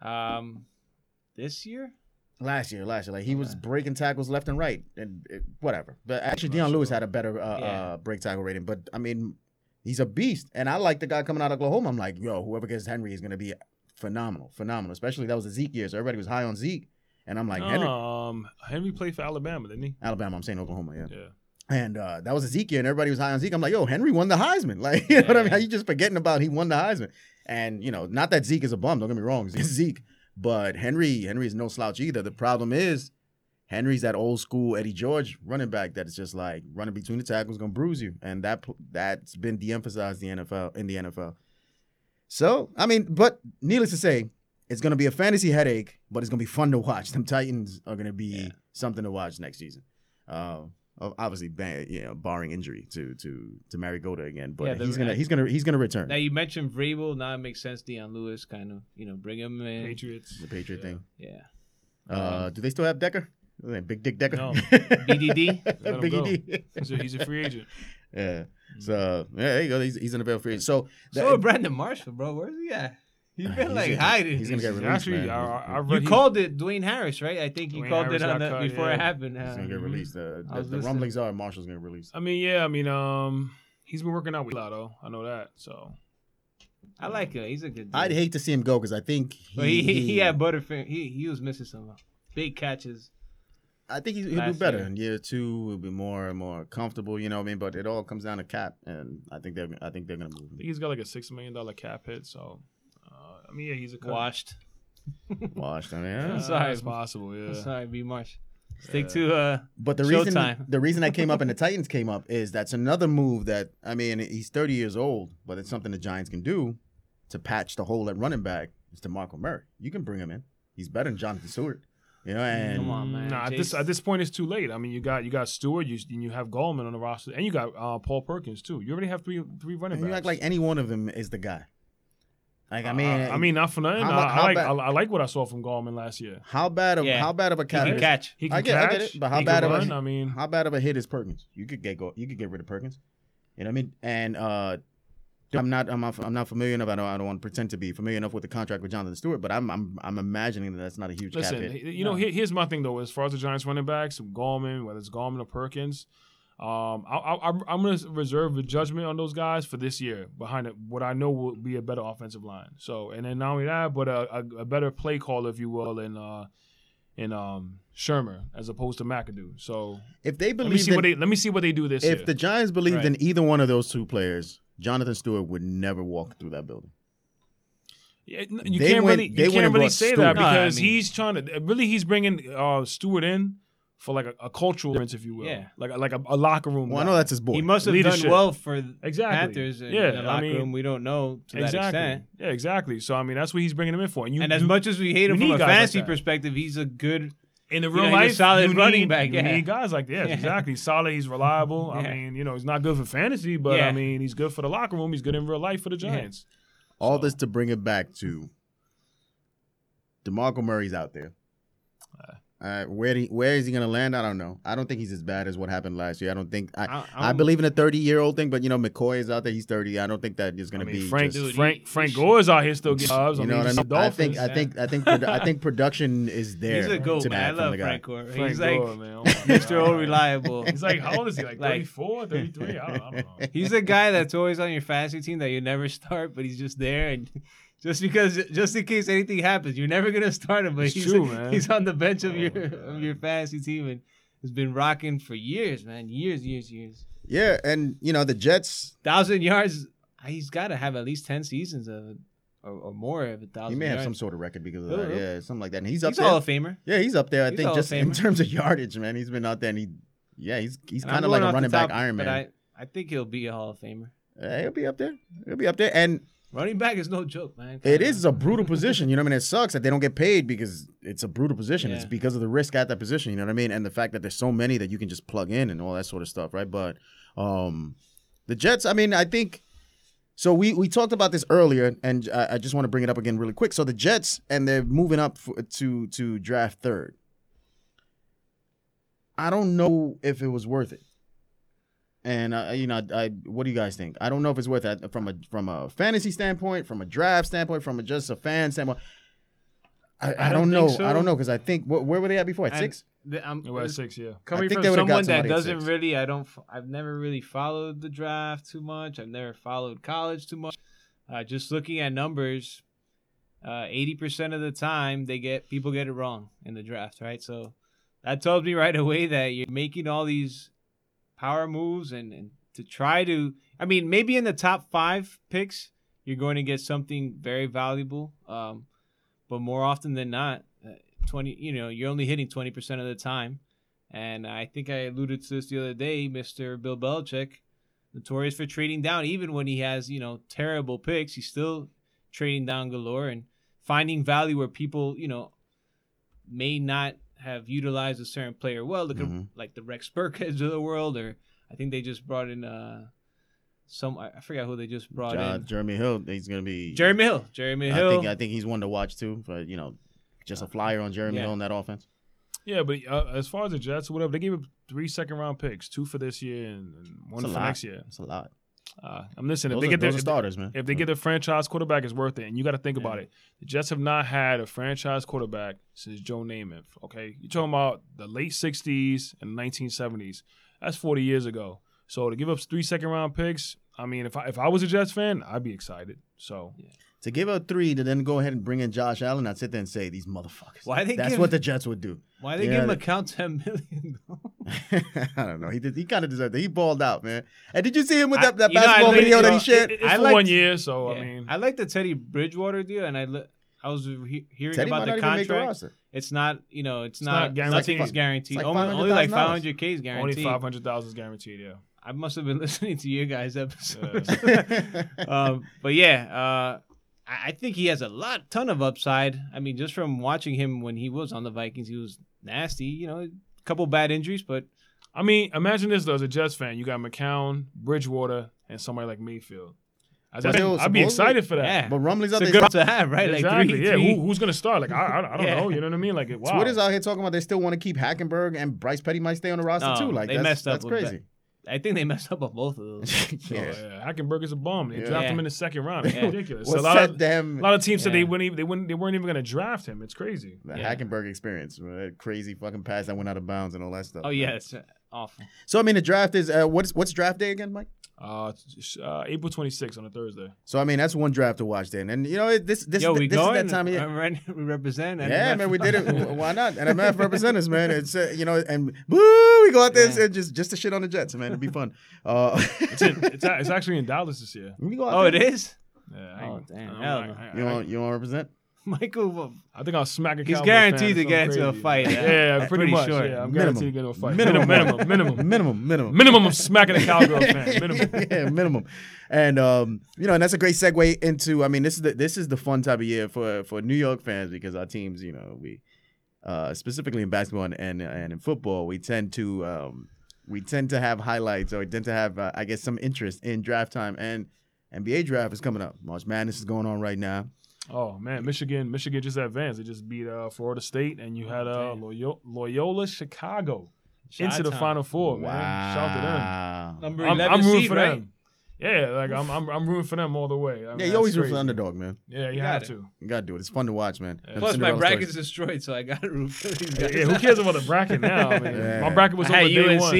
Um, this year. Last year, last year, like he was breaking tackles left and right, and it, whatever. But actually, Dion Lewis had a better uh, Yeah. uh, break tackle rating. But I mean, he's a beast, and I like the guy coming out of Oklahoma. I'm like, yo, whoever gets Henry is gonna be phenomenal, phenomenal. Especially that was a Zeke year, so everybody was high on Zeke, and I'm like, Henry, um, Henry played for Alabama, didn't he? Alabama. I'm saying Oklahoma, yeah. Yeah. And uh, that was a Zeke year, and everybody was high on Zeke. I'm like, yo, Henry won the Heisman. Like, you know what I mean? Yeah. How you just forgetting about he won the Heisman? And you know, not that Zeke is a bum. Don't get me wrong, it's Zeke, but Henry, Henry is no slouch either. The problem is, Henry's that old school Eddie George running back that's just like running between the tackles, gonna bruise you, and that that's been de-emphasized the NFL in the NFL. So, I mean, but needless to say, it's gonna be a fantasy headache, but it's gonna be fun to watch. Them Titans are gonna be Yeah. something to watch next season. Uh, obviously, ban- you know, barring injury to to to Mariota again, but Yeah, the- he's gonna he's gonna he's gonna return. Now you mentioned Vrabel. Now it makes sense. Dion Lewis, kind of, you know, bring him in. Patriots. the Patriot Yeah. thing. Yeah. Uh, do they still have Decker? Big Dick Decker. No. BDD? Let him Big go. ED. He's a, he's a free agent. Yeah. So yeah, there you go. He's, he's an available free agent. So So that- Brandon Marshall, bro. Where's he at? He's been He's like gonna- hiding. he's gonna get released, actually, man. I, I I you he- called it Dwayne Harris, right? I think you Dwayne called Harris it on got the, cut, before yeah. it happened. he's Uh, gonna get released. The, the, the rumblings are Marshall's gonna get released. I mean, yeah, I mean, um, he's been working out with Lotto. I know that. So I like him. He's a good. Dude. I'd hate to see him go because I think he, But he, he, he had Butterfinger. He he was missing some big catches. I think he, he'll do better year. in year two. He'll be more and more comfortable. You know what I mean? But it all comes down to cap, and I think they're I think they're gonna move I think he's got like a six million dollar cap hit. So, uh, I mean, yeah, he's a cut. Washed. Washed. I mean, Yeah, yeah. Sorry. it's possible. Yeah. Sorry, be Marsh. Stick to uh. But the reason Showtime. the reason I came up and the Titans came up is that's another move that I mean he's 30 years old, but it's something the Giants can do to patch the hole at running back. Is DeMarco Murray. You can bring him in. He's better than Jonathan Stewart. You know, and Come on, man. Nah, at this at this point it's too late. I mean, you got you got Stewart, you and you have Gallman on the roster, and you got uh, Paul Perkins too. You already have three three running and backs. you act like any one of them is the guy. Like I mean, Uh, I mean, not for nothing. how I, about- I like bad- I, I like what I saw from Gallman last year. how bad of Yeah. how bad of a He cat can catch. He can I get, catch. I get it, but how he bad can of run. a I mean, how bad of a hit is Perkins? You could get go, you could get rid of Perkins. You know what I mean? And uh, I'm not I'm not, I'm not familiar enough. I don't I don't want to pretend to be familiar enough with the contract with Jonathan Stewart, but I'm I'm I'm imagining that that's not a huge listen, cap hit. you know, No. here, here's my thing though. As far as the Giants running backs, Gallman, whether it's Gallman or Perkins, um, I, I, I'm I'm gonna reserve the judgment on those guys for this year behind it, what I know will be a better offensive line. So, and then not only that, but a, a, a better play caller, if you will, in uh, in um Shurmur as opposed to McAdoo. So If they let me believe see that, what they let me see what they do this if year. the Giants believed Right. in either one of those two players, Jonathan Stewart would never walk through that building. Yeah, you They can't went- really you can't really say Stewart. that No, I because mean- he's trying to really he's bringing uh, Stewart in for like a, a cultural difference, if you will. Yeah. like a, like a, a locker room. Well, I know that's his boy. He must have Leadership. done well for Exactly. Panthers in, Yeah, in the I locker mean- room. We don't know to that exactly. extent. Yeah, exactly. So I mean, that's what he's bringing him in for. And you, And as you- much as we hate him from a fantasy like perspective, he's a good. In the you real know, life, solid you running need, back, You yeah. need guys like this. Yeah. Exactly. He's solid. He's reliable. I mean, you know, he's not good for fantasy, but Yeah. I mean, he's good for the locker room. He's good in real life for the Giants. All So- this to bring it back to DeMarco Murray's out there. Uh, where do- where is he going to land? I don't know. I don't think he's as bad as what happened last year. I don't think I, I- I, I'm- believe in a 30 year old thing, but you know McCoy is out there. He's 30. I don't think that is going I to mean, be Frank, just- Dude, Frank, he- Frank Gore is out here still getting jobs. I you mean, know what I he's mean? the I think I think I think produ- I think production is there. He's a goat, to man. I love. Frank Gore. Frank he's like Gore, man. Oh Mr. God. Old Reliable. He's like, how old is he? Like, Like- 34, 33? I don't, I don't know. He's a guy that's always on your fantasy team that you never start, but he's just there and just because just in case anything happens, you're never gonna start him. But It's he's true, man. he's on the bench of Oh, your of your fantasy team and has been rocking for years, man. Years, years, years. Yeah, and you know the Jets. Thousand yards. Uh, he's got to have at least ten seasons of it, or, or more of a thousand. He may have yards. some sort of record because of that. Yeah, something like that. And he's up He's there. Hall of Famer. yeah, he's up there. I he's think just in terms of yardage, man, he's been out there and he, yeah, he's he's kind of like a running back top, Iron but Man. I, I think he'll be a Hall of Famer. Yeah, he'll be up there. He'll be up there, and Running back is no joke, man. It is a brutal position. You know what I mean? It sucks that they don't get paid because it's a brutal position. It's because of the risk at that position. You know what I mean? And the fact that there's so many that you can just plug in and all that sort of stuff, right? But um, the Jets, I mean, I think So we we talked about this earlier, and I, I just want to bring it up again really quick. So the Jets, and they're moving up for, to to draft third. I don't know if it was worth it. And uh, you know, I, what do you guys think? I don't know if it's worth it from a from a fantasy standpoint, from a draft standpoint, from a, just a fan standpoint. I, I, I don't, don't know. think so. I don't know because I think wh- where were they at before? At And six? the- I'm- We're six, yeah. coming think from they someone that doesn't really i don't I've never really followed the draft too much i've never followed college too much uh, just looking at numbers uh, 80% of the time they get people get it wrong in the draft right so that tells me right away that you're making all these power moves and, and to try to i mean maybe in the top five picks you're going to get something very valuable um, but more often than not uh, 20 you know you're only hitting 20% of the time and I think I alluded to this the other day, Mr. Bill Belichick, notorious for trading down. Even when he has, you know, terrible picks, he's still trading down galore and finding value where people, you know, may not have utilized a certain player well. Look Mhm. at like the Rex Burkheads of the world, or I think they just brought in uh some I I forgot who they just brought Uh, in. Jeremy Hill. He's gonna be Jeremy Hill. Jeremy Hill. I Hill. think I think he's one to watch too. But you know, just a flyer on Jeremy Yeah. Hill in that offense. Yeah, but uh, as far as the Jets or whatever, they gave up three second round picks, two for this year and, and one It's for lot. next year. It's a lot. Uh, I'm listening. If Those, they are, get their those are if, starters, man. if they get their franchise quarterback, it's worth it. And you got to think Yeah. about it. The Jets have not had a franchise quarterback since Joe Namath. Okay, you're talking about the late '60s and 1970s. That's 40 years ago. So to give up three second round picks, I mean, if I if I was a Jets fan, I'd be excited. So to give up three to then go ahead and bring in Josh Allen, I'd sit there and say these motherfuckers. Why they That's give- what the Jets would do. Why they Yeah, give him a count ten million? I don't know. He did. He kind of deserved it. He balled out, man. And did you see him with I- that, that you know, I basketball think- video that he shared? it- it's I for liked- one year. So Yeah. I mean, I like the Teddy Bridgewater deal, and I li- I was he- hearing Teddy about might the not even make the contract. It's not, you know, it's, not not, nothing It's is guaranteed. it's like only, only like 500k is guaranteed. only guaranteed. 500,000 is guaranteed. Yeah. I must have been listening to your guys' episode. um, but yeah, uh, I I think he has a lot, ton of upside. I mean, just from watching him when he was on the Vikings, he was nasty. You know, a couple bad injuries, but I mean, imagine this though. As a Jets fan, you got McCown, Bridgewater, and somebody like Mayfield. As a But fan, I'd be excited for that. yeah, But rumblings it's out a there. good to have, right? exactly. Like three, yeah. three- Who, who's gonna start? Like I, I, I don't Yeah. know. You know what I mean? Like wow. Twitter's out here talking about they still want to keep Hackenberg and Bryce Petty might stay on the roster No, too. Like they that's, messed up that's with crazy. I think they messed up on both of those. Yeah. yeah. Hackenberg is a bum. They Yeah. drafted him in the second round. It's Yeah. ridiculous. What a lot set of them a lot of teams said they wouldn't even they wouldn't they weren't even gonna draft him. It's crazy. the Yeah. Hackenberg experience, man, that crazy fucking pass that went out of bounds and all that stuff. oh man. yeah, it's uh, awful. So I mean, the draft is uh, what's what's draft day again, Mike? Uh, uh, April 26th on a Thursday. So I mean, that's one draft to watch then. And you know, it- this this Yo, is, we this is that time of year. Right, we represent. Yeah, man, we did it. Why not? And MF representatives, man. It's uh, you know, and woo, we go out there Yeah. and just just to shit on the Jets, man. It'd be fun. Uh, It's in, it's, it's actually in Dallas this year. we go out Oh, there. it is. Yeah, I Oh, damn. I don't Hell know. no. I- I- You want you want to represent? Michael, I think I'll smack a He's Cowboys guaranteed fan to get something into a fight, Yeah, yeah. pretty, Pretty much. sure. Yeah, I'm Minimum. guaranteed to get into a fight. Minimum. Minimum, minimum, minimum, minimum, minimum, minimum of smacking a Cowboys fan. Minimum. yeah, minimum. And um, you know, and that's a great segue into. I mean, this is the this is the fun type of year for for New York fans because our teams, you know, we uh, specifically in basketball and, and and in football, we tend to um, we tend to have highlights or tend to have uh, I guess some interest in draft time and NBA draft is coming up. March Madness is going on right now. Oh man, Michigan, Michigan just advanced. They just beat uh, Florida State, and you had uh, Damn. Loyola, Loyola Chicago into the Chi-town. Final Four. Man, shout out to them. Wow. number I'm, 11 I'm rooting seed, for right? them. Yeah, like I'm, I'm, I'm rooting for them all the way. I mean, Yeah, you that's always root for the underdog, man. Yeah, you, You have got it. to. You gotta do it. It's fun to watch, man. Yeah. Them Plus, my Cinderella bracket's stories. destroyed, so I got to root for these guys. Yeah, who cares about the bracket now? I mean, Yeah. my bracket was I over had day UNC. one.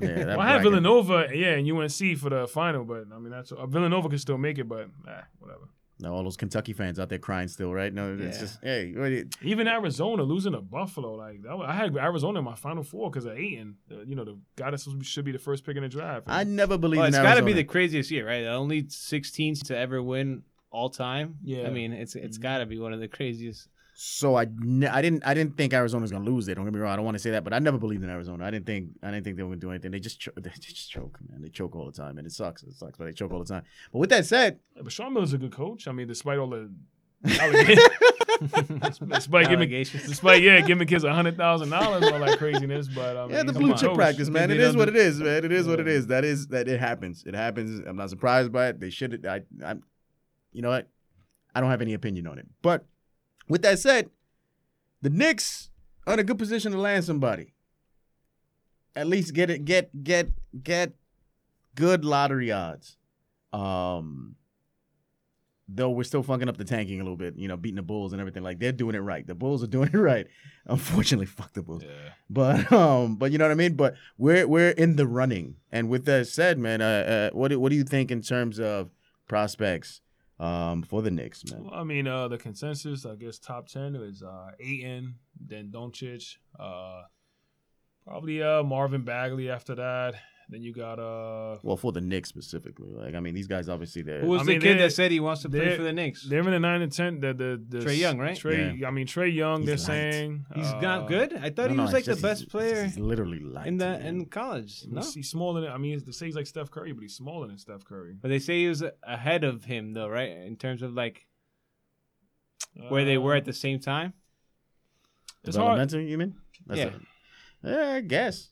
Yeah, that Well, I had. Villanova, yeah, and UNC for the final, but I mean that's uh, Villanova can still make it, but nah, whatever. Now, all those Kentucky fans out there crying still, right? No, it's Yeah. just hey, what you- Even Arizona losing to Buffalo, like that, was- I had Arizona in my final four because of Ayton, the, uh, you know, the guy that should be the first pick in the draft. I never believed Well, it's got to be the craziest year, right? Only 16 to ever win all time. Yeah. I mean, it's it's mm-hmm. got to be one of the craziest. So I, I didn't, I didn't think Arizona was gonna lose it. Don't get me wrong. I don't want to say that, but I never believed in Arizona. I didn't think, I didn't think they were gonna do anything. They just, cho- they just choke, man. They choke all the time, and it sucks. It sucks, but they choke all the time. But with that said, Yeah, but Sean Miller's a good coach. I mean, despite all the despite giving, Allegations. despite yeah, giving kids a hundred thousand dollars and all that craziness, but I mean, Yeah, the blue chip practice, man. They It did is what it is, man. It is what it is. That is that it happens. It happens. I'm not surprised by it. They should. I. I'm. You know what? I don't have any opinion on it. But with that said, the Knicks are in a good position to land somebody. At least get it. Get get get good lottery odds. Um. Though we're still fucking up the tanking a little bit, you know, beating the Bulls and everything. Like they're doing it right. The Bulls are doing it right. Unfortunately, fuck the Bulls. Yeah. But um, but you know what I mean. But we're we're in the running. And with that said, man, uh, uh what do, what do you think in terms of prospects um for the Knicks, man? Well, I mean, uh, the consensus, I guess, top ten is uh, Ayton, then Doncic, uh, probably uh, Marvin Bagley after that. Then you got uh, Well, for the Knicks specifically, like I mean, these guys obviously they're Who was I the mean, kid that said he wants to play for the Knicks? they're in the nine and ten. The the, the Trae Young, right? Trae, I mean Trae Young. He's they're light. saying He's uh, not good. I thought No, he was it's like the best he's- player He's literally light in the man. in college. No, He's, he's smaller than I mean, they say he's like Steph Curry, but he's smaller than Steph Curry. but they say he was ahead of him though, right? In terms of like where they were Uh, at the same time. It's hard. Developmental, you mean? That's Yeah. a- yeah, I guess.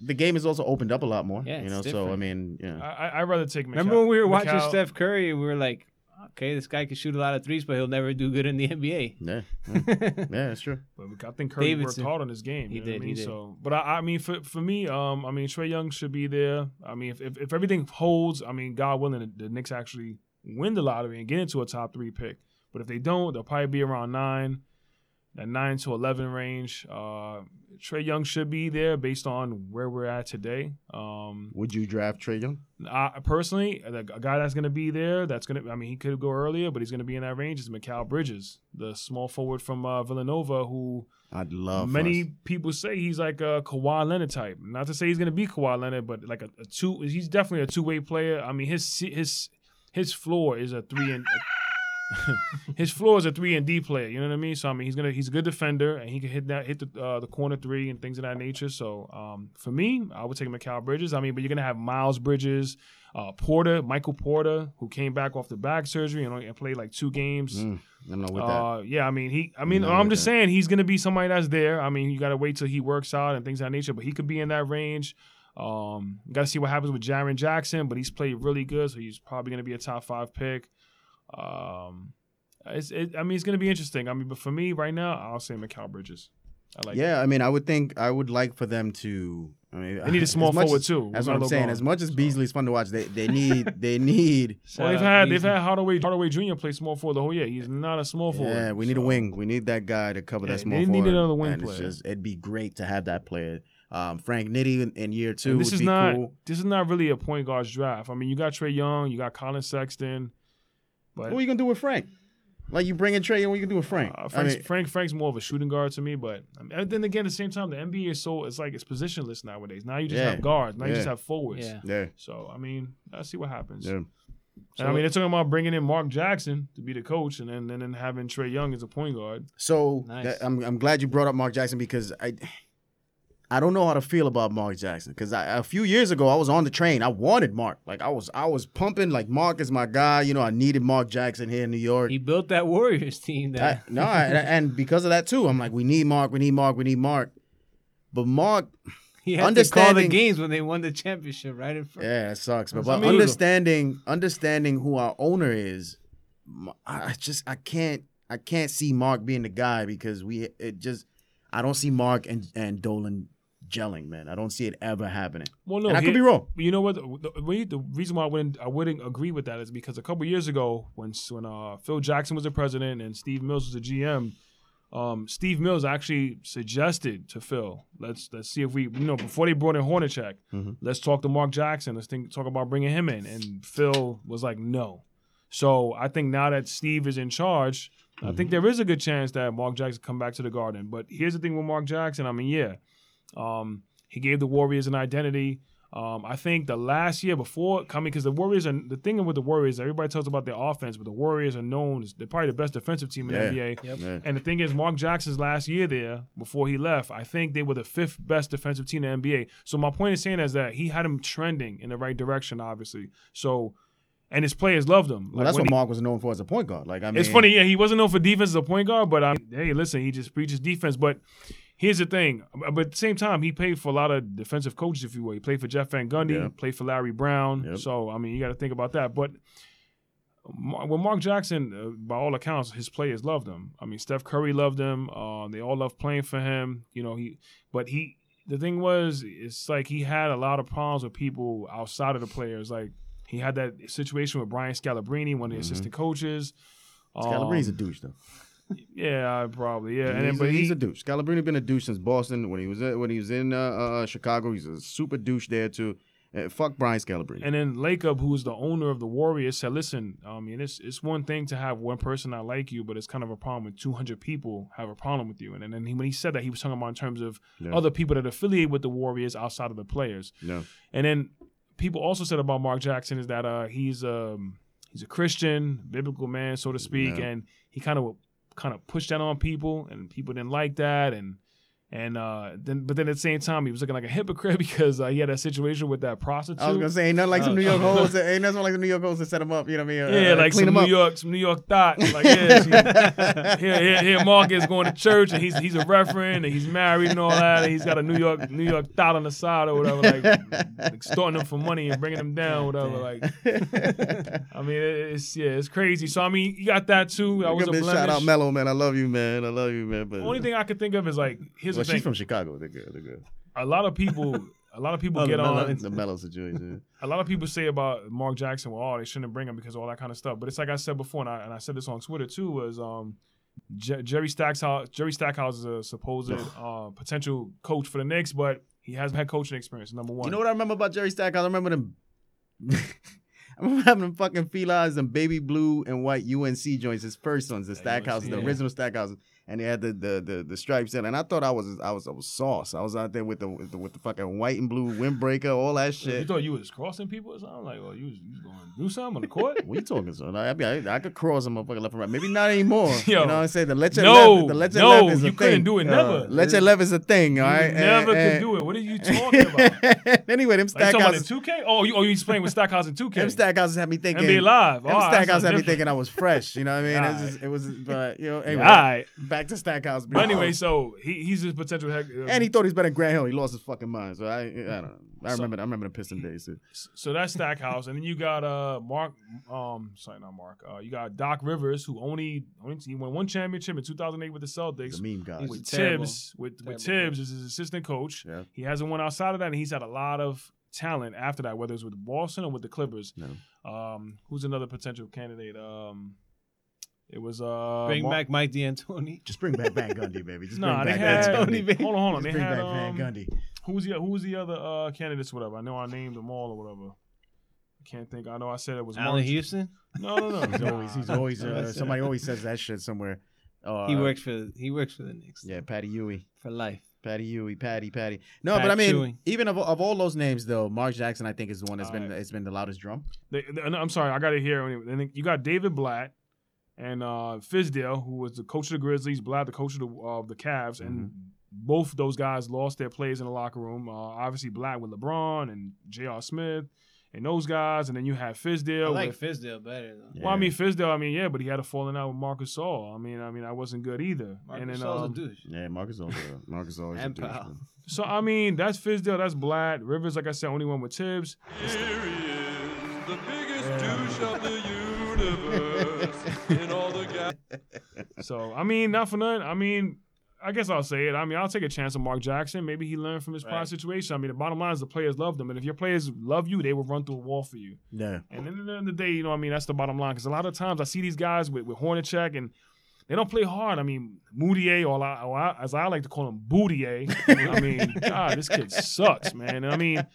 The game has also opened up a lot more. Yeah, you it's know. So I mean, yeah. I, I- I'd rather take. Mikal, Remember when we were watching Steph Curry we were like, okay, this guy can shoot a lot of threes, but he'll never do good in the NBA. yeah, yeah, yeah, that's true. But I think Curry Davidson. worked hard on his game. He You know what did, I he mean? did. So, but I, I mean, for for me, um, I mean, Trae Young should be there. I mean, if if, if everything holds, I mean, God willing, the, the Knicks actually win the lottery and get into a top three pick. But if they don't, they'll probably be around nine, that nine to eleven range. Uh, Trae Young should be there based on where we're at today. Um, Would you draft Trae Young? I personally, the a guy that's going to be there, that's going to, I mean, he could go earlier, but he's going to be in that range is Mikal Bridges, the small forward from uh, Villanova, who I'd love many us. people say he's like a Kawhi Leonard type. Not to say he's going to be Kawhi Leonard, but like a, a two, he's definitely a two way player. I mean, his his his floor is a three and. his floor is a three and D player. You know what I mean. So I mean, he's gonna he's a good defender and he can hit that hit the uh, the corner three and things of that nature. So um, for me, I would take Mikal Bridges. I mean, but you're gonna have Miles Bridges, uh, Porter, Michael Porter, who came back off the back surgery and, and played like two games. Mm, I'm not with that. Uh, yeah, I mean he. I mean, No, I'm just that. saying he's gonna be somebody that's there. I mean, you gotta wait till he works out and things of that nature. But he could be in that range. Um, got to see what happens with Jaren Jackson, but he's played really good, so he's probably gonna be a top five pick. Um, it's. It, I mean, it's gonna be interesting. I mean, but for me right now, I'll say Mikal Bridges. I like. yeah, I mean, I would think I would like for them to. I mean, They need a small forward as- too. That's what I'm saying. gone. As much as Beasley's fun to watch, they they need they need. Well, they've had they've had Hardaway Hardaway Jr. play small forward the whole year. He's not a small forward. Yeah, we need a wing. We need that guy to cover Yeah, that small they need another wing and it's player. just it'd be great to have that player. Um, Frank Nitti in, in year two And this is not cool. this is not really a point guards draft. I mean, you got Trey Young, you got Collin Sexton, but What are you gonna do with Frank? Like you bring in Trae, and what you gonna do with Frank? uh, I mean, Frank Frank's more of a shooting guard to me. But I mean, then again, at the same time, the NBA is so it's like it's positionless nowadays. Now you just Yeah. have guards. Now you just have forwards. Yeah. yeah, So I mean, let's see what happens. yeah. And I mean, they're talking about bringing in Mark Jackson to be the coach, and then and then having Trae Young as a point guard. So Nice. that- I'm I'm glad you brought up Mark Jackson because I I don't know how to feel about Mark Jackson because a few years ago I was on the train. I wanted Mark. Like I was I was pumping like Mark is my guy. You know I needed Mark Jackson here in New York. He built that Warriors team. I, That no, I, and because of that too, I'm like we need Mark. We need Mark. We need Mark. But Mark, he had to call the games when they won the championship, right in front. yeah, it sucks. But, but understanding understanding who our owner is, I I just I can't I can't see Mark being the guy because we it just I don't see Mark and and Dolan gelling, man. I don't see it ever happening. Well, no, and I could be wrong. You know what? The, the, the reason why I wouldn't I wouldn't agree with that is because a couple years ago, when when uh, Phil Jackson was the president and Steve Mills was the GM, um, Steve Mills actually suggested to Phil, let's let's see if we you know before they brought in Hornacek, Mhm. let's talk to Mark Jackson. Let's think talk about bringing him in. And Phil was like, no. So I think now that Steve is in charge, I think there is a good chance that Mark Jackson come back to the Garden. But here's the thing with Mark Jackson. I mean, yeah, um, he gave the Warriors an identity. Um, I think the last year before coming, because the Warriors are the thing with the Warriors, everybody talks about their offense, but the Warriors are known as they're probably the best defensive team in Yeah. the NBA. Yep. Yeah. And the thing is, Mark Jackson's last year there, before he left, I think they were the fifth best defensive team in the NBA. So my point is saying is that he had him trending in the right direction, obviously. So and his players loved him. Well, Like, that's what he- Mark was known for as a point guard. Like I mean, it's funny, yeah, he wasn't known for defense as a point guard, but um, hey, listen, he just preaches defense. But here's the thing, but at the same time, he played for a lot of defensive coaches, if you will. He played for Jeff Van Gundy, Yeah. played for Larry Brown. Yep. So I mean, you got to think about that. But when Mark Jackson, uh, by all accounts, his players loved him. I mean, Steph Curry loved him. Uh, they all loved playing for him. You know, he, but he. The thing was, it's like he had a lot of problems with people outside of the players. Like he had that situation with Brian Scalabrine, one of the Mhm. assistant coaches. Scalabrine's a Um, douche though. Yeah, probably. Yeah, and he's, then, but a, he's he, a douche. Scalabrine been a douche since Boston when he was at, when he was in uh, uh, Chicago. He's a super douche there too. Uh, fuck Brian Scalabrine. and then Lacob, who is the owner of the Warriors, said, "Listen, I mean, it's it's one thing to have one person not like you, but it's kind of a problem when 200 people have a problem with you." And, and then he, when he said that, he was talking about in terms of Yeah. other people that affiliate with the Warriors outside of the players. no, And then people also said about Mark Jackson is that uh, he's um he's a Christian, biblical man, so to speak, Yeah. and he kind of kind of pushed that on people, and people didn't like that, and and uh, then but then at the same time he was looking like a hypocrite because uh, he had that situation with that prostitute. I was gonna say ain't nothing like some. New York hoes. that- Ain't nothing like some New York hoes to set him up. You know what I mean? Uh, yeah, uh, like clean some New up. York, some New York thought. Like, yeah, she, here, here, here, Mark is going to church, and he's he's a reverend, and he's married and all that, and he's got a New York New York thought on the side or whatever, like extorting them for money and bringing them down, whatever. Like, I mean, it's yeah, it's crazy. So I mean, you got that too. That was a shout out Melo, man. I love you, man. I love you, man. But The only thing I could think of is like, here's well, thing: she's from Chicago. They're good. They're good. a lot of people, a lot of people Oh, the get on. The Melo situation. a lot of people say about Mark Jackson, well, oh, they shouldn't bring him because of all that kind of stuff. But it's like I said before, and I, and I said this on Twitter too, was um, Jer- Jerry Stackhouse. Jerry Stackhouse is a supposed uh, potential coach for the Knicks, but he hasn't had coaching experience. Number one, You know what I remember about Jerry Stackhouse? I remember them. I remember having them fucking felines and baby blue and white UNC joints. His first ones, the Stackhouse, the yeah. original Stackhouse, and they had the the the, the stripes in. And I thought I was I was I was sauce. I was out there with the with the, with the fucking white and blue windbreaker, all that shit. you thought you was crossing people or something? Like, oh, you was, you was going to do something on the court? What you talking, son? I, I, mean, I, I could cross a motherfucker left and right. Maybe not anymore. Yo. you know what I'm saying? The leche No, left, the leche no, left is a you thing. couldn't do it, never. Uh, leche left is a thing. All You right, never And- could do it. What are you talking about? anyway, them Like, you talking about in Stackhouses, 2K? Oh, you, oh, you playing with Stackhouse in 2K. them Stackhouses had me thinking. NBA Live. Them Oh, had me thinking I was fresh. You know what I mean? It was, it was, but you know, anyway. All right. Back to Stackhouse. But anyway, so he, he's a potential heck. uh, and he thought he's better than Grant Hill. He lost his fucking mind. So I, I don't know. I So- remember. I remember the Piston days. Too. So that's Stackhouse, and then you got uh Mark, um, sorry not Mark, uh, you got Doc Rivers, who only only he won one championship in 2008 with the Celtics. The meme guy. He's with terrible. Thibs, with with Thibs as his assistant coach. Yeah. He hasn't won outside of that, and he's had a lot of talent after that, whether it's with Boston or with the Clippers. No. Um, who's another potential candidate? Um, it was uh Bring Mar- back Mike D'Antoni. Just bring back Van Gundy, baby. Just Nah, bring they back had. Van Gundy. Van- Hold on, hold on. Just They bring had back Van um, Gundy. Who was the Who was the other uh, candidates? Whatever. I know I named them all or whatever. I can't think. I know I said it was Allen Mark- Houston. No, no, no. He's always, he's always, uh, somebody always says that shit somewhere. Uh, He works for he works for the Knicks. Yeah, Patty Ewing. for life. Patty Ewing, Patty, Patty. No, Pat but I mean, Ewing. even of, of all those names, though, Mark Jackson, I think, is the one that's been Alright. it's been the loudest drum. They, they- no, I'm sorry, I got it here. And then you got David Blatt and uh, Fizdale, who was the coach of the Grizzlies, Blatt, the coach of the, uh, the Cavs, and Mm-hmm. both those guys lost their plays in the locker room. Uh, obviously, Blatt with LeBron and J.R. Smith and those guys, and then you have I Fizdale. like with, Fizdale better though. Yeah. well, I mean Fizdale, I mean yeah, but he had a falling out with Marc Gasol. I mean, I mean, I wasn't good either. Marcus and then, Saul's um, a douche. Yeah, Marcus always, Marcus always And a douche, Powell. So I mean, that's Fizdale, that's Blatt, Rivers. Like I said, only one with Thibs. Here he is, the biggest douche of the universe. In all the guys. So I mean, not for nothing. I mean, I guess I'll say it. I mean, I'll take a chance on Mark Jackson. Maybe he learned from his prior situation. I mean, the bottom line is the players love them, and if your players love you, they will run through a wall for you. Yeah. And at the end of the day, you know, what I mean, that's the bottom line. Because a lot of times I see these guys with, with Hornacek and they don't play hard. I mean, Mudiay, or, I, or as I like to call him, Boutier. I mean, God, this kid sucks, man. I mean,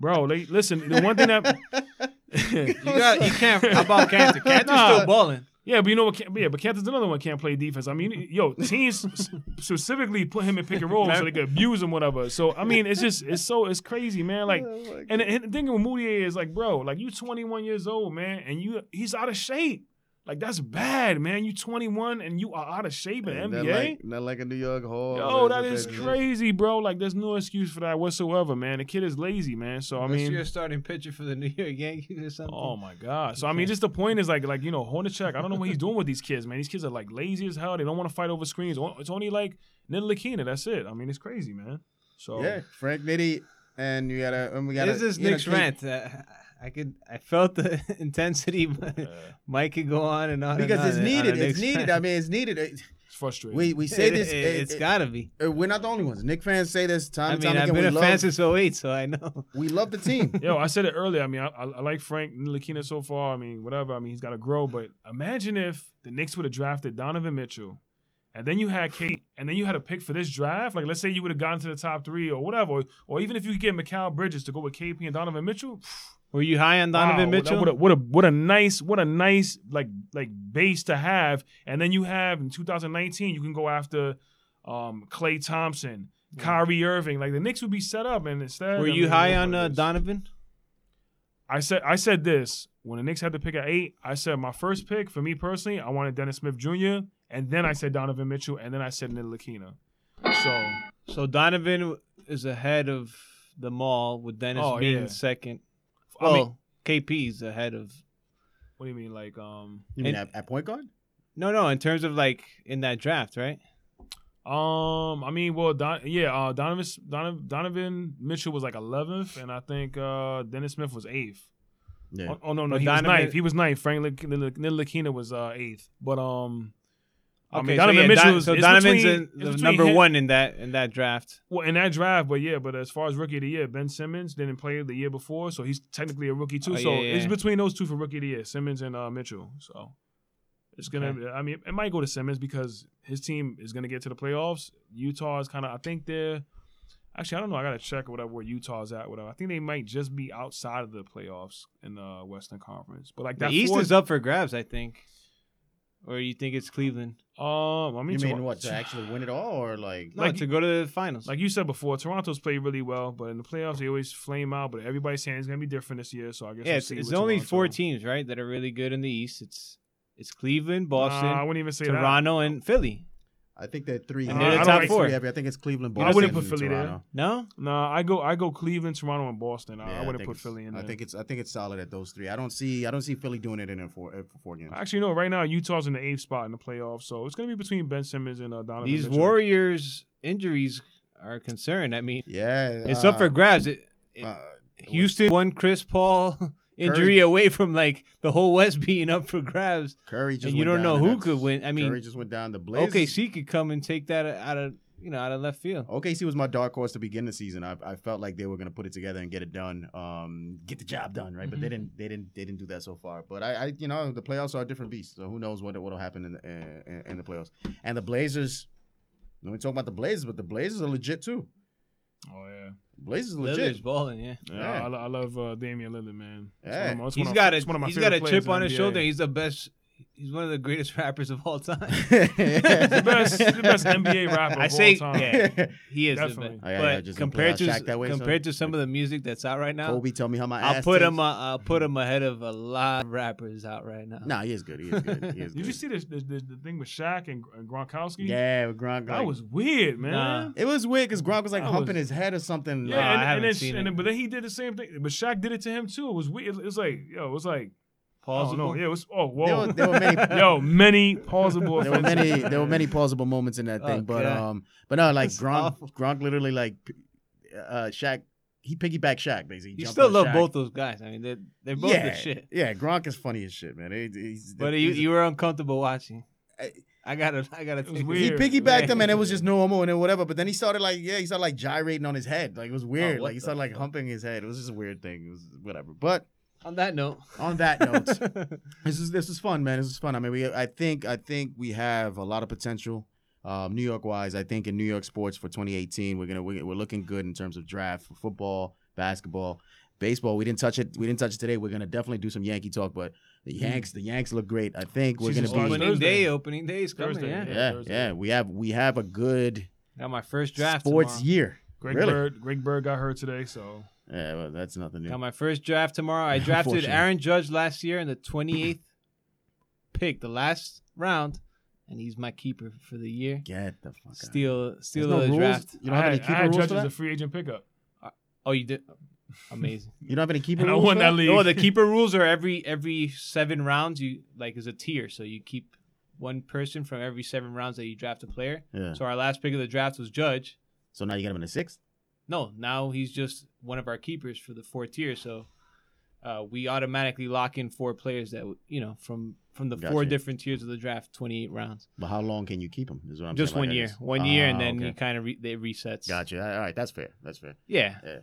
bro, they, listen. The one thing that You got you can't. How about Kanter? Kanter's Nah. still balling. Yeah, but you know what? Can- Yeah, but Kanter's another one can't play defense. I mean, yo, teams s- specifically put him in pick and roll so they could abuse him, whatever. So I mean, it's just it's so it's crazy, man. Like, Oh and the, and the thing with Mudiay is like, bro, like you 21 years old, man, and you he's out of shape. Like that's bad, man. You 21 and you are out of shape in the Not NBA. like, not like a New York Hall. Yo, that That's is crazy, bro. Like, there's no excuse for that whatsoever, man. The kid is lazy, man. So I Unless mean, you're starting pitcher for the New York Yankees or something. oh my god. So I mean, just the point is like, like you know, Hornacek. I don't know what he's doing with these kids, man. These kids are like lazy as hell. They don't want to fight over screens. It's only like Ntilikina. That's it. I mean, it's crazy, man. So Yeah, Frank Nitty, and you gotta, and we gotta. This is you know, Knicks rant. Uh, I could, I felt the intensity, but uh, Mike could go on and on. and because on it's needed. It's needed. fan. I mean, it's needed. It's frustrating. We we say It- this. it, it- it's it- gotta be. uh, We're not the only ones. Knick fans say this time I and mean, time I've again. been we a fan love, since 08, so I know. we love the team. Yo, I said it earlier. I mean, I, I, I like Frank Ntilikina so far. I mean, whatever. I mean, he's got to grow. But imagine if the Knicks would have drafted Donovan Mitchell, and then you had Kate, and then you had a pick for this draft. Like, let's say you would have gotten to the top three or whatever, or, or even if you could get Mikal Bridges to go with KP and Donovan Mitchell. Were you high on Donovan wow, Mitchell? What a, what a what a nice what a nice like like base to have. And then you have in 2019, you can go after um Klay Thompson. Kyrie Irving, like the Knicks would be set up, and instead, Were I you mean, high on uh. Donovan? I said I said this when the Knicks had to pick at eight. I said my first pick for me personally, I wanted Dennis Smith Jr. and then I said Donovan Mitchell, and then I said Ntilikina. So So Donovan is ahead of the mall with Dennis Oh, being yeah. second. I Well, mean, KP's ahead of. what do you mean, like um You mean And- at, at point guard? No, no, in terms of like in that draft, right? um I mean well Don yeah uh Donovan Donovan, Donovan Mitchell was like eleventh, and I think uh Dennis Smith was eighth. Yeah. Oh, oh, no no But he Donovan- was ninth. He was ninth. Frank Lik- Nid- Ntilikina was uh eighth, but um. I Okay, mean, so, Donovan yeah, Mitchell Don- is so Donovan's between- in the number him- one in that in that draft. Well, in that draft, but yeah, but as far as rookie of the year, Ben Simmons didn't play the year before, so he's technically a rookie too. Oh, so yeah, yeah, it's between those two for rookie of the year, Simmons and uh, Mitchell. So it's gonna. Okay. I mean, it might go to Simmons because his team is gonna get to the playoffs. Utah is kind of. I think they're. Actually, I don't know. I gotta check whatever where Utah's at. Whatever. I think they might just be outside of the playoffs in the Western Conference. But like The that East fourth, is up for grabs, I think. Or you think it's Cleveland? Um, I mean, You mean Tor- what to actually win it all, or like? No, Like- to go to the finals. Like you said before, Toronto's played really well, but in the playoffs they always flame out. But everybody's saying it's gonna be different this year, so I guess yeah, we'll it's, see it's with only Toronto. four teams, right, that are really good in the East. It's it's Cleveland, Boston, Nah, I wouldn't even say Toronto, and Philly. I think they're three. And they're the I top think four. three heavy. I think it's Cleveland. I Boston, wouldn't put and Philly there. Toronto. No, that. I go I go Cleveland, Toronto, and Boston. I, Yeah, I wouldn't think put Philly in there. I think it's I think it's solid at those three. I don't see I don't see Philly doing it in a four, uh, for four games. Actually, no. Right now, Utah's in the eighth spot in the playoffs, so it's gonna be between Ben Simmons and uh, Donovan. these Mitchell. Warriors injuries are a concern. I mean, Yeah, it's uh, up for grabs. It, it- uh, Houston won Chris Paul injury away from like the whole West being up for grabs, Curry just and you went don't know who could win. I mean, Curry just went down. The Blazers. OKC could come and take that out of you know out of left field. OKC was my dark horse to begin the season. I, I felt like they were going to put it together and get it done, um, get the job done, right? But they Mhm. didn't. They didn't. They didn't do that so far. But I, I you know, the playoffs are a different beast. So who knows what what'll happen in the in, in the playoffs? And the Blazers. When we talk about the Blazers, but the Blazers are legit too. Oh yeah, Blazers are Lillard's legit. balling, yeah. yeah. Yeah. I, lo- I love uh, Damian Lillard, man. It's Yeah. one of my- it's He's one of- got a it's one of my he's got a chip on his the shoulder. He's the best. He's one of the greatest rappers of all time. the best, the best NBA rapper I of say, all time. yeah, he is. Definitely. The best. Oh, yeah, yeah, but just compared to Shaq that way, son. compared to some of the music that's out right now, Kobe, tell me how my I'll ass put tastes. him. Uh, I'll put him ahead of a lot of rappers out right now. Nah, he is good. He is good. He is Did you see this, this, this the thing with Shaq and, and Gronkowski? Yeah, with Gronk. that like- was weird, man. Nah. It was weird because Gronk was like That humping was- his head or something. Yeah, Nah, I haven't and then, seen and it. but then he did the same thing. But Shaq did it to him too. It was weird. It was like, yo, it was like, oh no, yeah, it was. Oh, whoa, There were, there were many. yo, many pausable. there were many there were many plausible moments in that Oh, thing, but God. um, but no, like That's Gronk, awful. Gronk literally like, uh, Shaq, he piggybacked Shaq basically. He You still love Shaq. both those guys. I mean, they're they're both yeah, the shit. yeah. Gronk is funny as shit, man. He, he's, But he's- you you were uncomfortable watching. I- I gotta I gotta. was weird. he Yeah. piggybacked him and it was just normal and then whatever. But then he started like, yeah, he started like gyrating on his head, like it was weird. Oh, like he the started like humping his head. It was just a weird thing. It was whatever. But On that note, on that note, this is this is fun, man. This is fun. I mean, we I think I think we have a lot of potential. Um, New York wise, I think in New York sports for 2018, we're gonna we're, we're looking good in terms of draft for football, basketball, baseball. We didn't touch it. We didn't touch it today. We're gonna definitely do some Yankee talk, but the Yanks, the Yanks look great. I think we're Season gonna be. opening Thursday. day, opening day is coming. Thursday, Yeah, yeah. Yeah, Thursday. yeah. We have we have a good got my first draft. sports tomorrow. year. Greg Really? Bird, Greg Bird got hurt today, so Yeah, well, that's nothing new. Got my first draft tomorrow. I drafted Aaron Judge last year in the 28th pick, the last round, and he's my keeper for the year. Get the fuck out. Steal, steal There's no the rules? draft. You don't I have any had, I keeper had rules Judge for as that? a free agent pickup. Uh, oh, you did. Amazing. You don't have any keeper And I rules won for that league. oh, the keeper rules are every every seven rounds. You like is a tier, so you keep one person from every seven rounds that you draft a player. Yeah. So our last pick of the draft was Judge. So now you get him in the sixth. No, now he's just one of our keepers for the four tier. So uh, we automatically lock in four players that you know from from the four different tiers of the draft, twenty eight rounds. But how long can you keep them? Is what I'm just saying, one like, year, one year, and Ah, then okay. you kind of re- it resets. Gotcha. All right, that's fair. That's fair. Yeah. Yeah.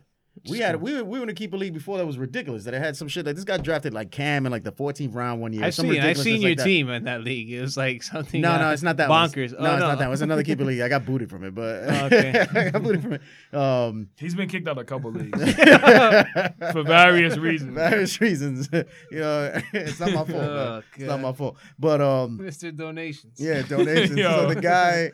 We had we were, we were in a keeper league before that was ridiculous. That it had some shit like this guy drafted like Cam in like the 14th round one year. I've some seen I've seen your like team in that league. It was like something. No, uh, no, it's not that one. bonkers. No, oh, it's no. not that. one. It's another keeper league. I got booted from it, but Okay. I got booted from it. Um, He's been kicked out a couple leagues for various reasons. various reasons. you know, it's not my fault. Oh, It's not my fault. But um, Mr. Donations. yeah, donations. Yo. so the guy.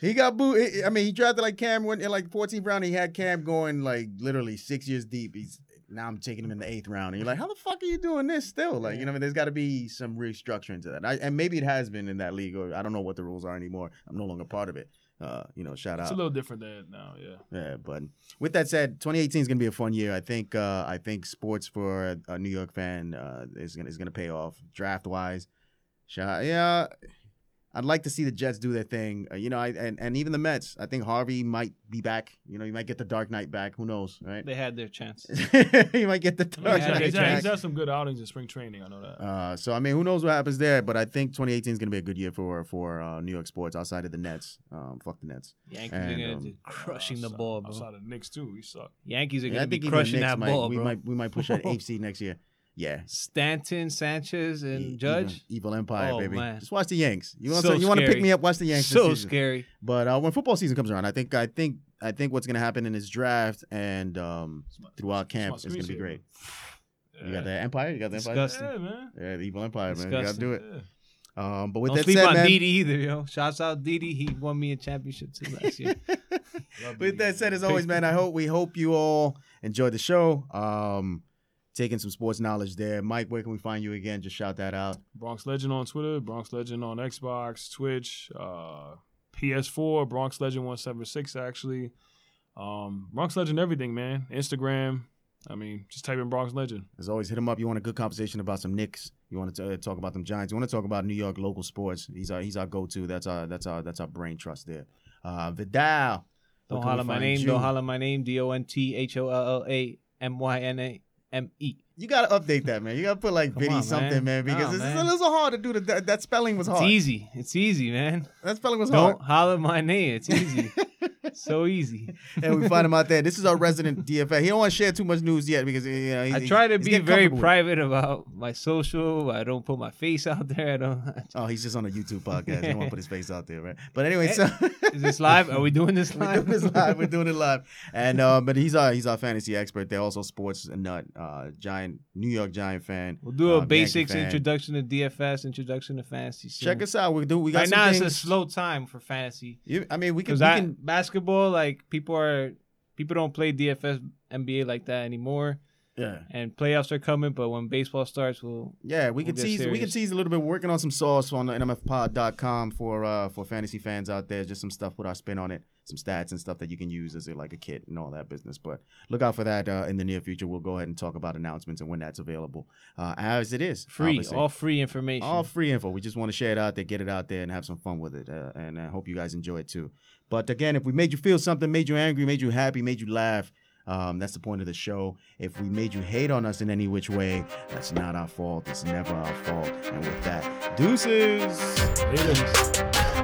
He got booed. I mean, he drafted like Cam went in like 14th round. He had Cam going like literally six years deep. He's now I'm taking him in the eighth round. And you're like, how the fuck are you doing this still? Like, you know, I mean, there's got to be some restructuring to that. I, and maybe it has been in that league, or I don't know what the rules are anymore. I'm no longer part of it. Uh, you know, shout out. It's a little different than now, yeah. Yeah, but with that said, 2018 is gonna be a fun year. I think. Uh, I think sports for a, a New York fan uh, is gonna is gonna pay off draft wise. Shout, yeah. I'd like to see the Jets do their thing. Uh, you know, I, and and even the Mets. I think Harvey might be back. You know, you might get the Dark Knight back. Who knows, right? They had their chance. he might get the He's Dark Yeah, Knight he's, had, back. he's had some good outings in spring training. I know that. Uh, so I mean, who knows what happens there? But I think 2018 is gonna be a good year for for uh, New York sports outside of the Nets. Um, fuck the Nets. Yankees And, are gonna um, crushing the Outside- ball, bro. Outside of the Knicks too, we suck. Yankees are Yeah, gonna I be crushing Knicks that might, ball, we bro. might we might push that AFC next year. Yeah. Stanton, Sanchez, and E- Judge. Evil, evil Empire, Oh, baby. man. Just watch the Yanks. You want So to you want to pick me up? Watch the Yanks. this So season. scary. But uh, when football season comes around, I think I think I think what's gonna happen in this draft and um, throughout camp is gonna be screensaver. great. Yeah. You got the Empire. You got the Empire. Disgusting. Yeah, man. Yeah, the Evil Empire, man. You gotta do it. Yeah. Um, but with Don't that sleep said, on man. Didi either, yo. Shouts out Didi. He won me a championship too last year. With that said, as always, man, I hope we hope you all enjoyed the show. Um, taking some sports knowledge there. Mike, where can we find you again? Just shout that out. Bronx Legend on Twitter, Bronx Legend on Xbox, Twitch, uh, PS4, Bronx Legend 176 actually. Um, Bronx Legend everything, man. Instagram. I mean, just type in Bronx Legend. As always, hit him up. You want a good conversation about some Knicks? You want to uh, talk about them Giants? You want to talk about New York local sports? He's our he's our go to. That's our that's our that's our brain trust there. Uh, Vidal. Don't where can we holler my name. you? Don't holler my name. D O N T H O L L A M Y N A M E. You gotta update that, man. You gotta put like Come on, something, man, man. because it's, it's a little hard to do. The, that, that spelling was hard. It's easy. It's easy, man. That spelling was hard. Don't hard. holler my name. It's easy. so easy. and we find him out there. This is our resident DFA. He don't want to share too much news yet because you know, I try to be very comfortable with it. private about my social. I don't put my face out there. I don't. Oh, he's just on a YouTube podcast. He don't want to put his face out there, right? But anyway, so Is this live? Are we doing this live? We're doing this live. We're doing it live. And uh, but he's our he's our fantasy expert. They're also sports nut, uh, giant New York Giant fan. We'll do uh, a Yankee basics introduction to DFS, introduction to fantasy. soon. Check us out. We do. We got Right now, things. it's a slow time for fantasy You- I mean, we can. We that can basketball, like people are, people don't play DFS NBA like that anymore, yeah. and playoffs are coming. But when baseball starts, we'll Yeah, we We'll can tease. We can tease a little bit. Working on some sauce on the NMFpod.com for uh for fantasy fans out there. Just some stuff with our spin on it, some stats and stuff that you can use as a, like a kit and all that business. But look out for that uh, in the near future. We'll go ahead and talk about announcements and when that's available, uh, as it is free, obviously. all free information. all free info. We just want to share it out there, get it out there, and have some fun with it. Uh, and I hope you guys enjoy it too. But again, if we made you feel something, made you angry, made you happy, made you laugh. Um, that's the point of the show. If we made you hate on us in any which way, that's not our fault. It's never our fault. And with that, deuces. Haters.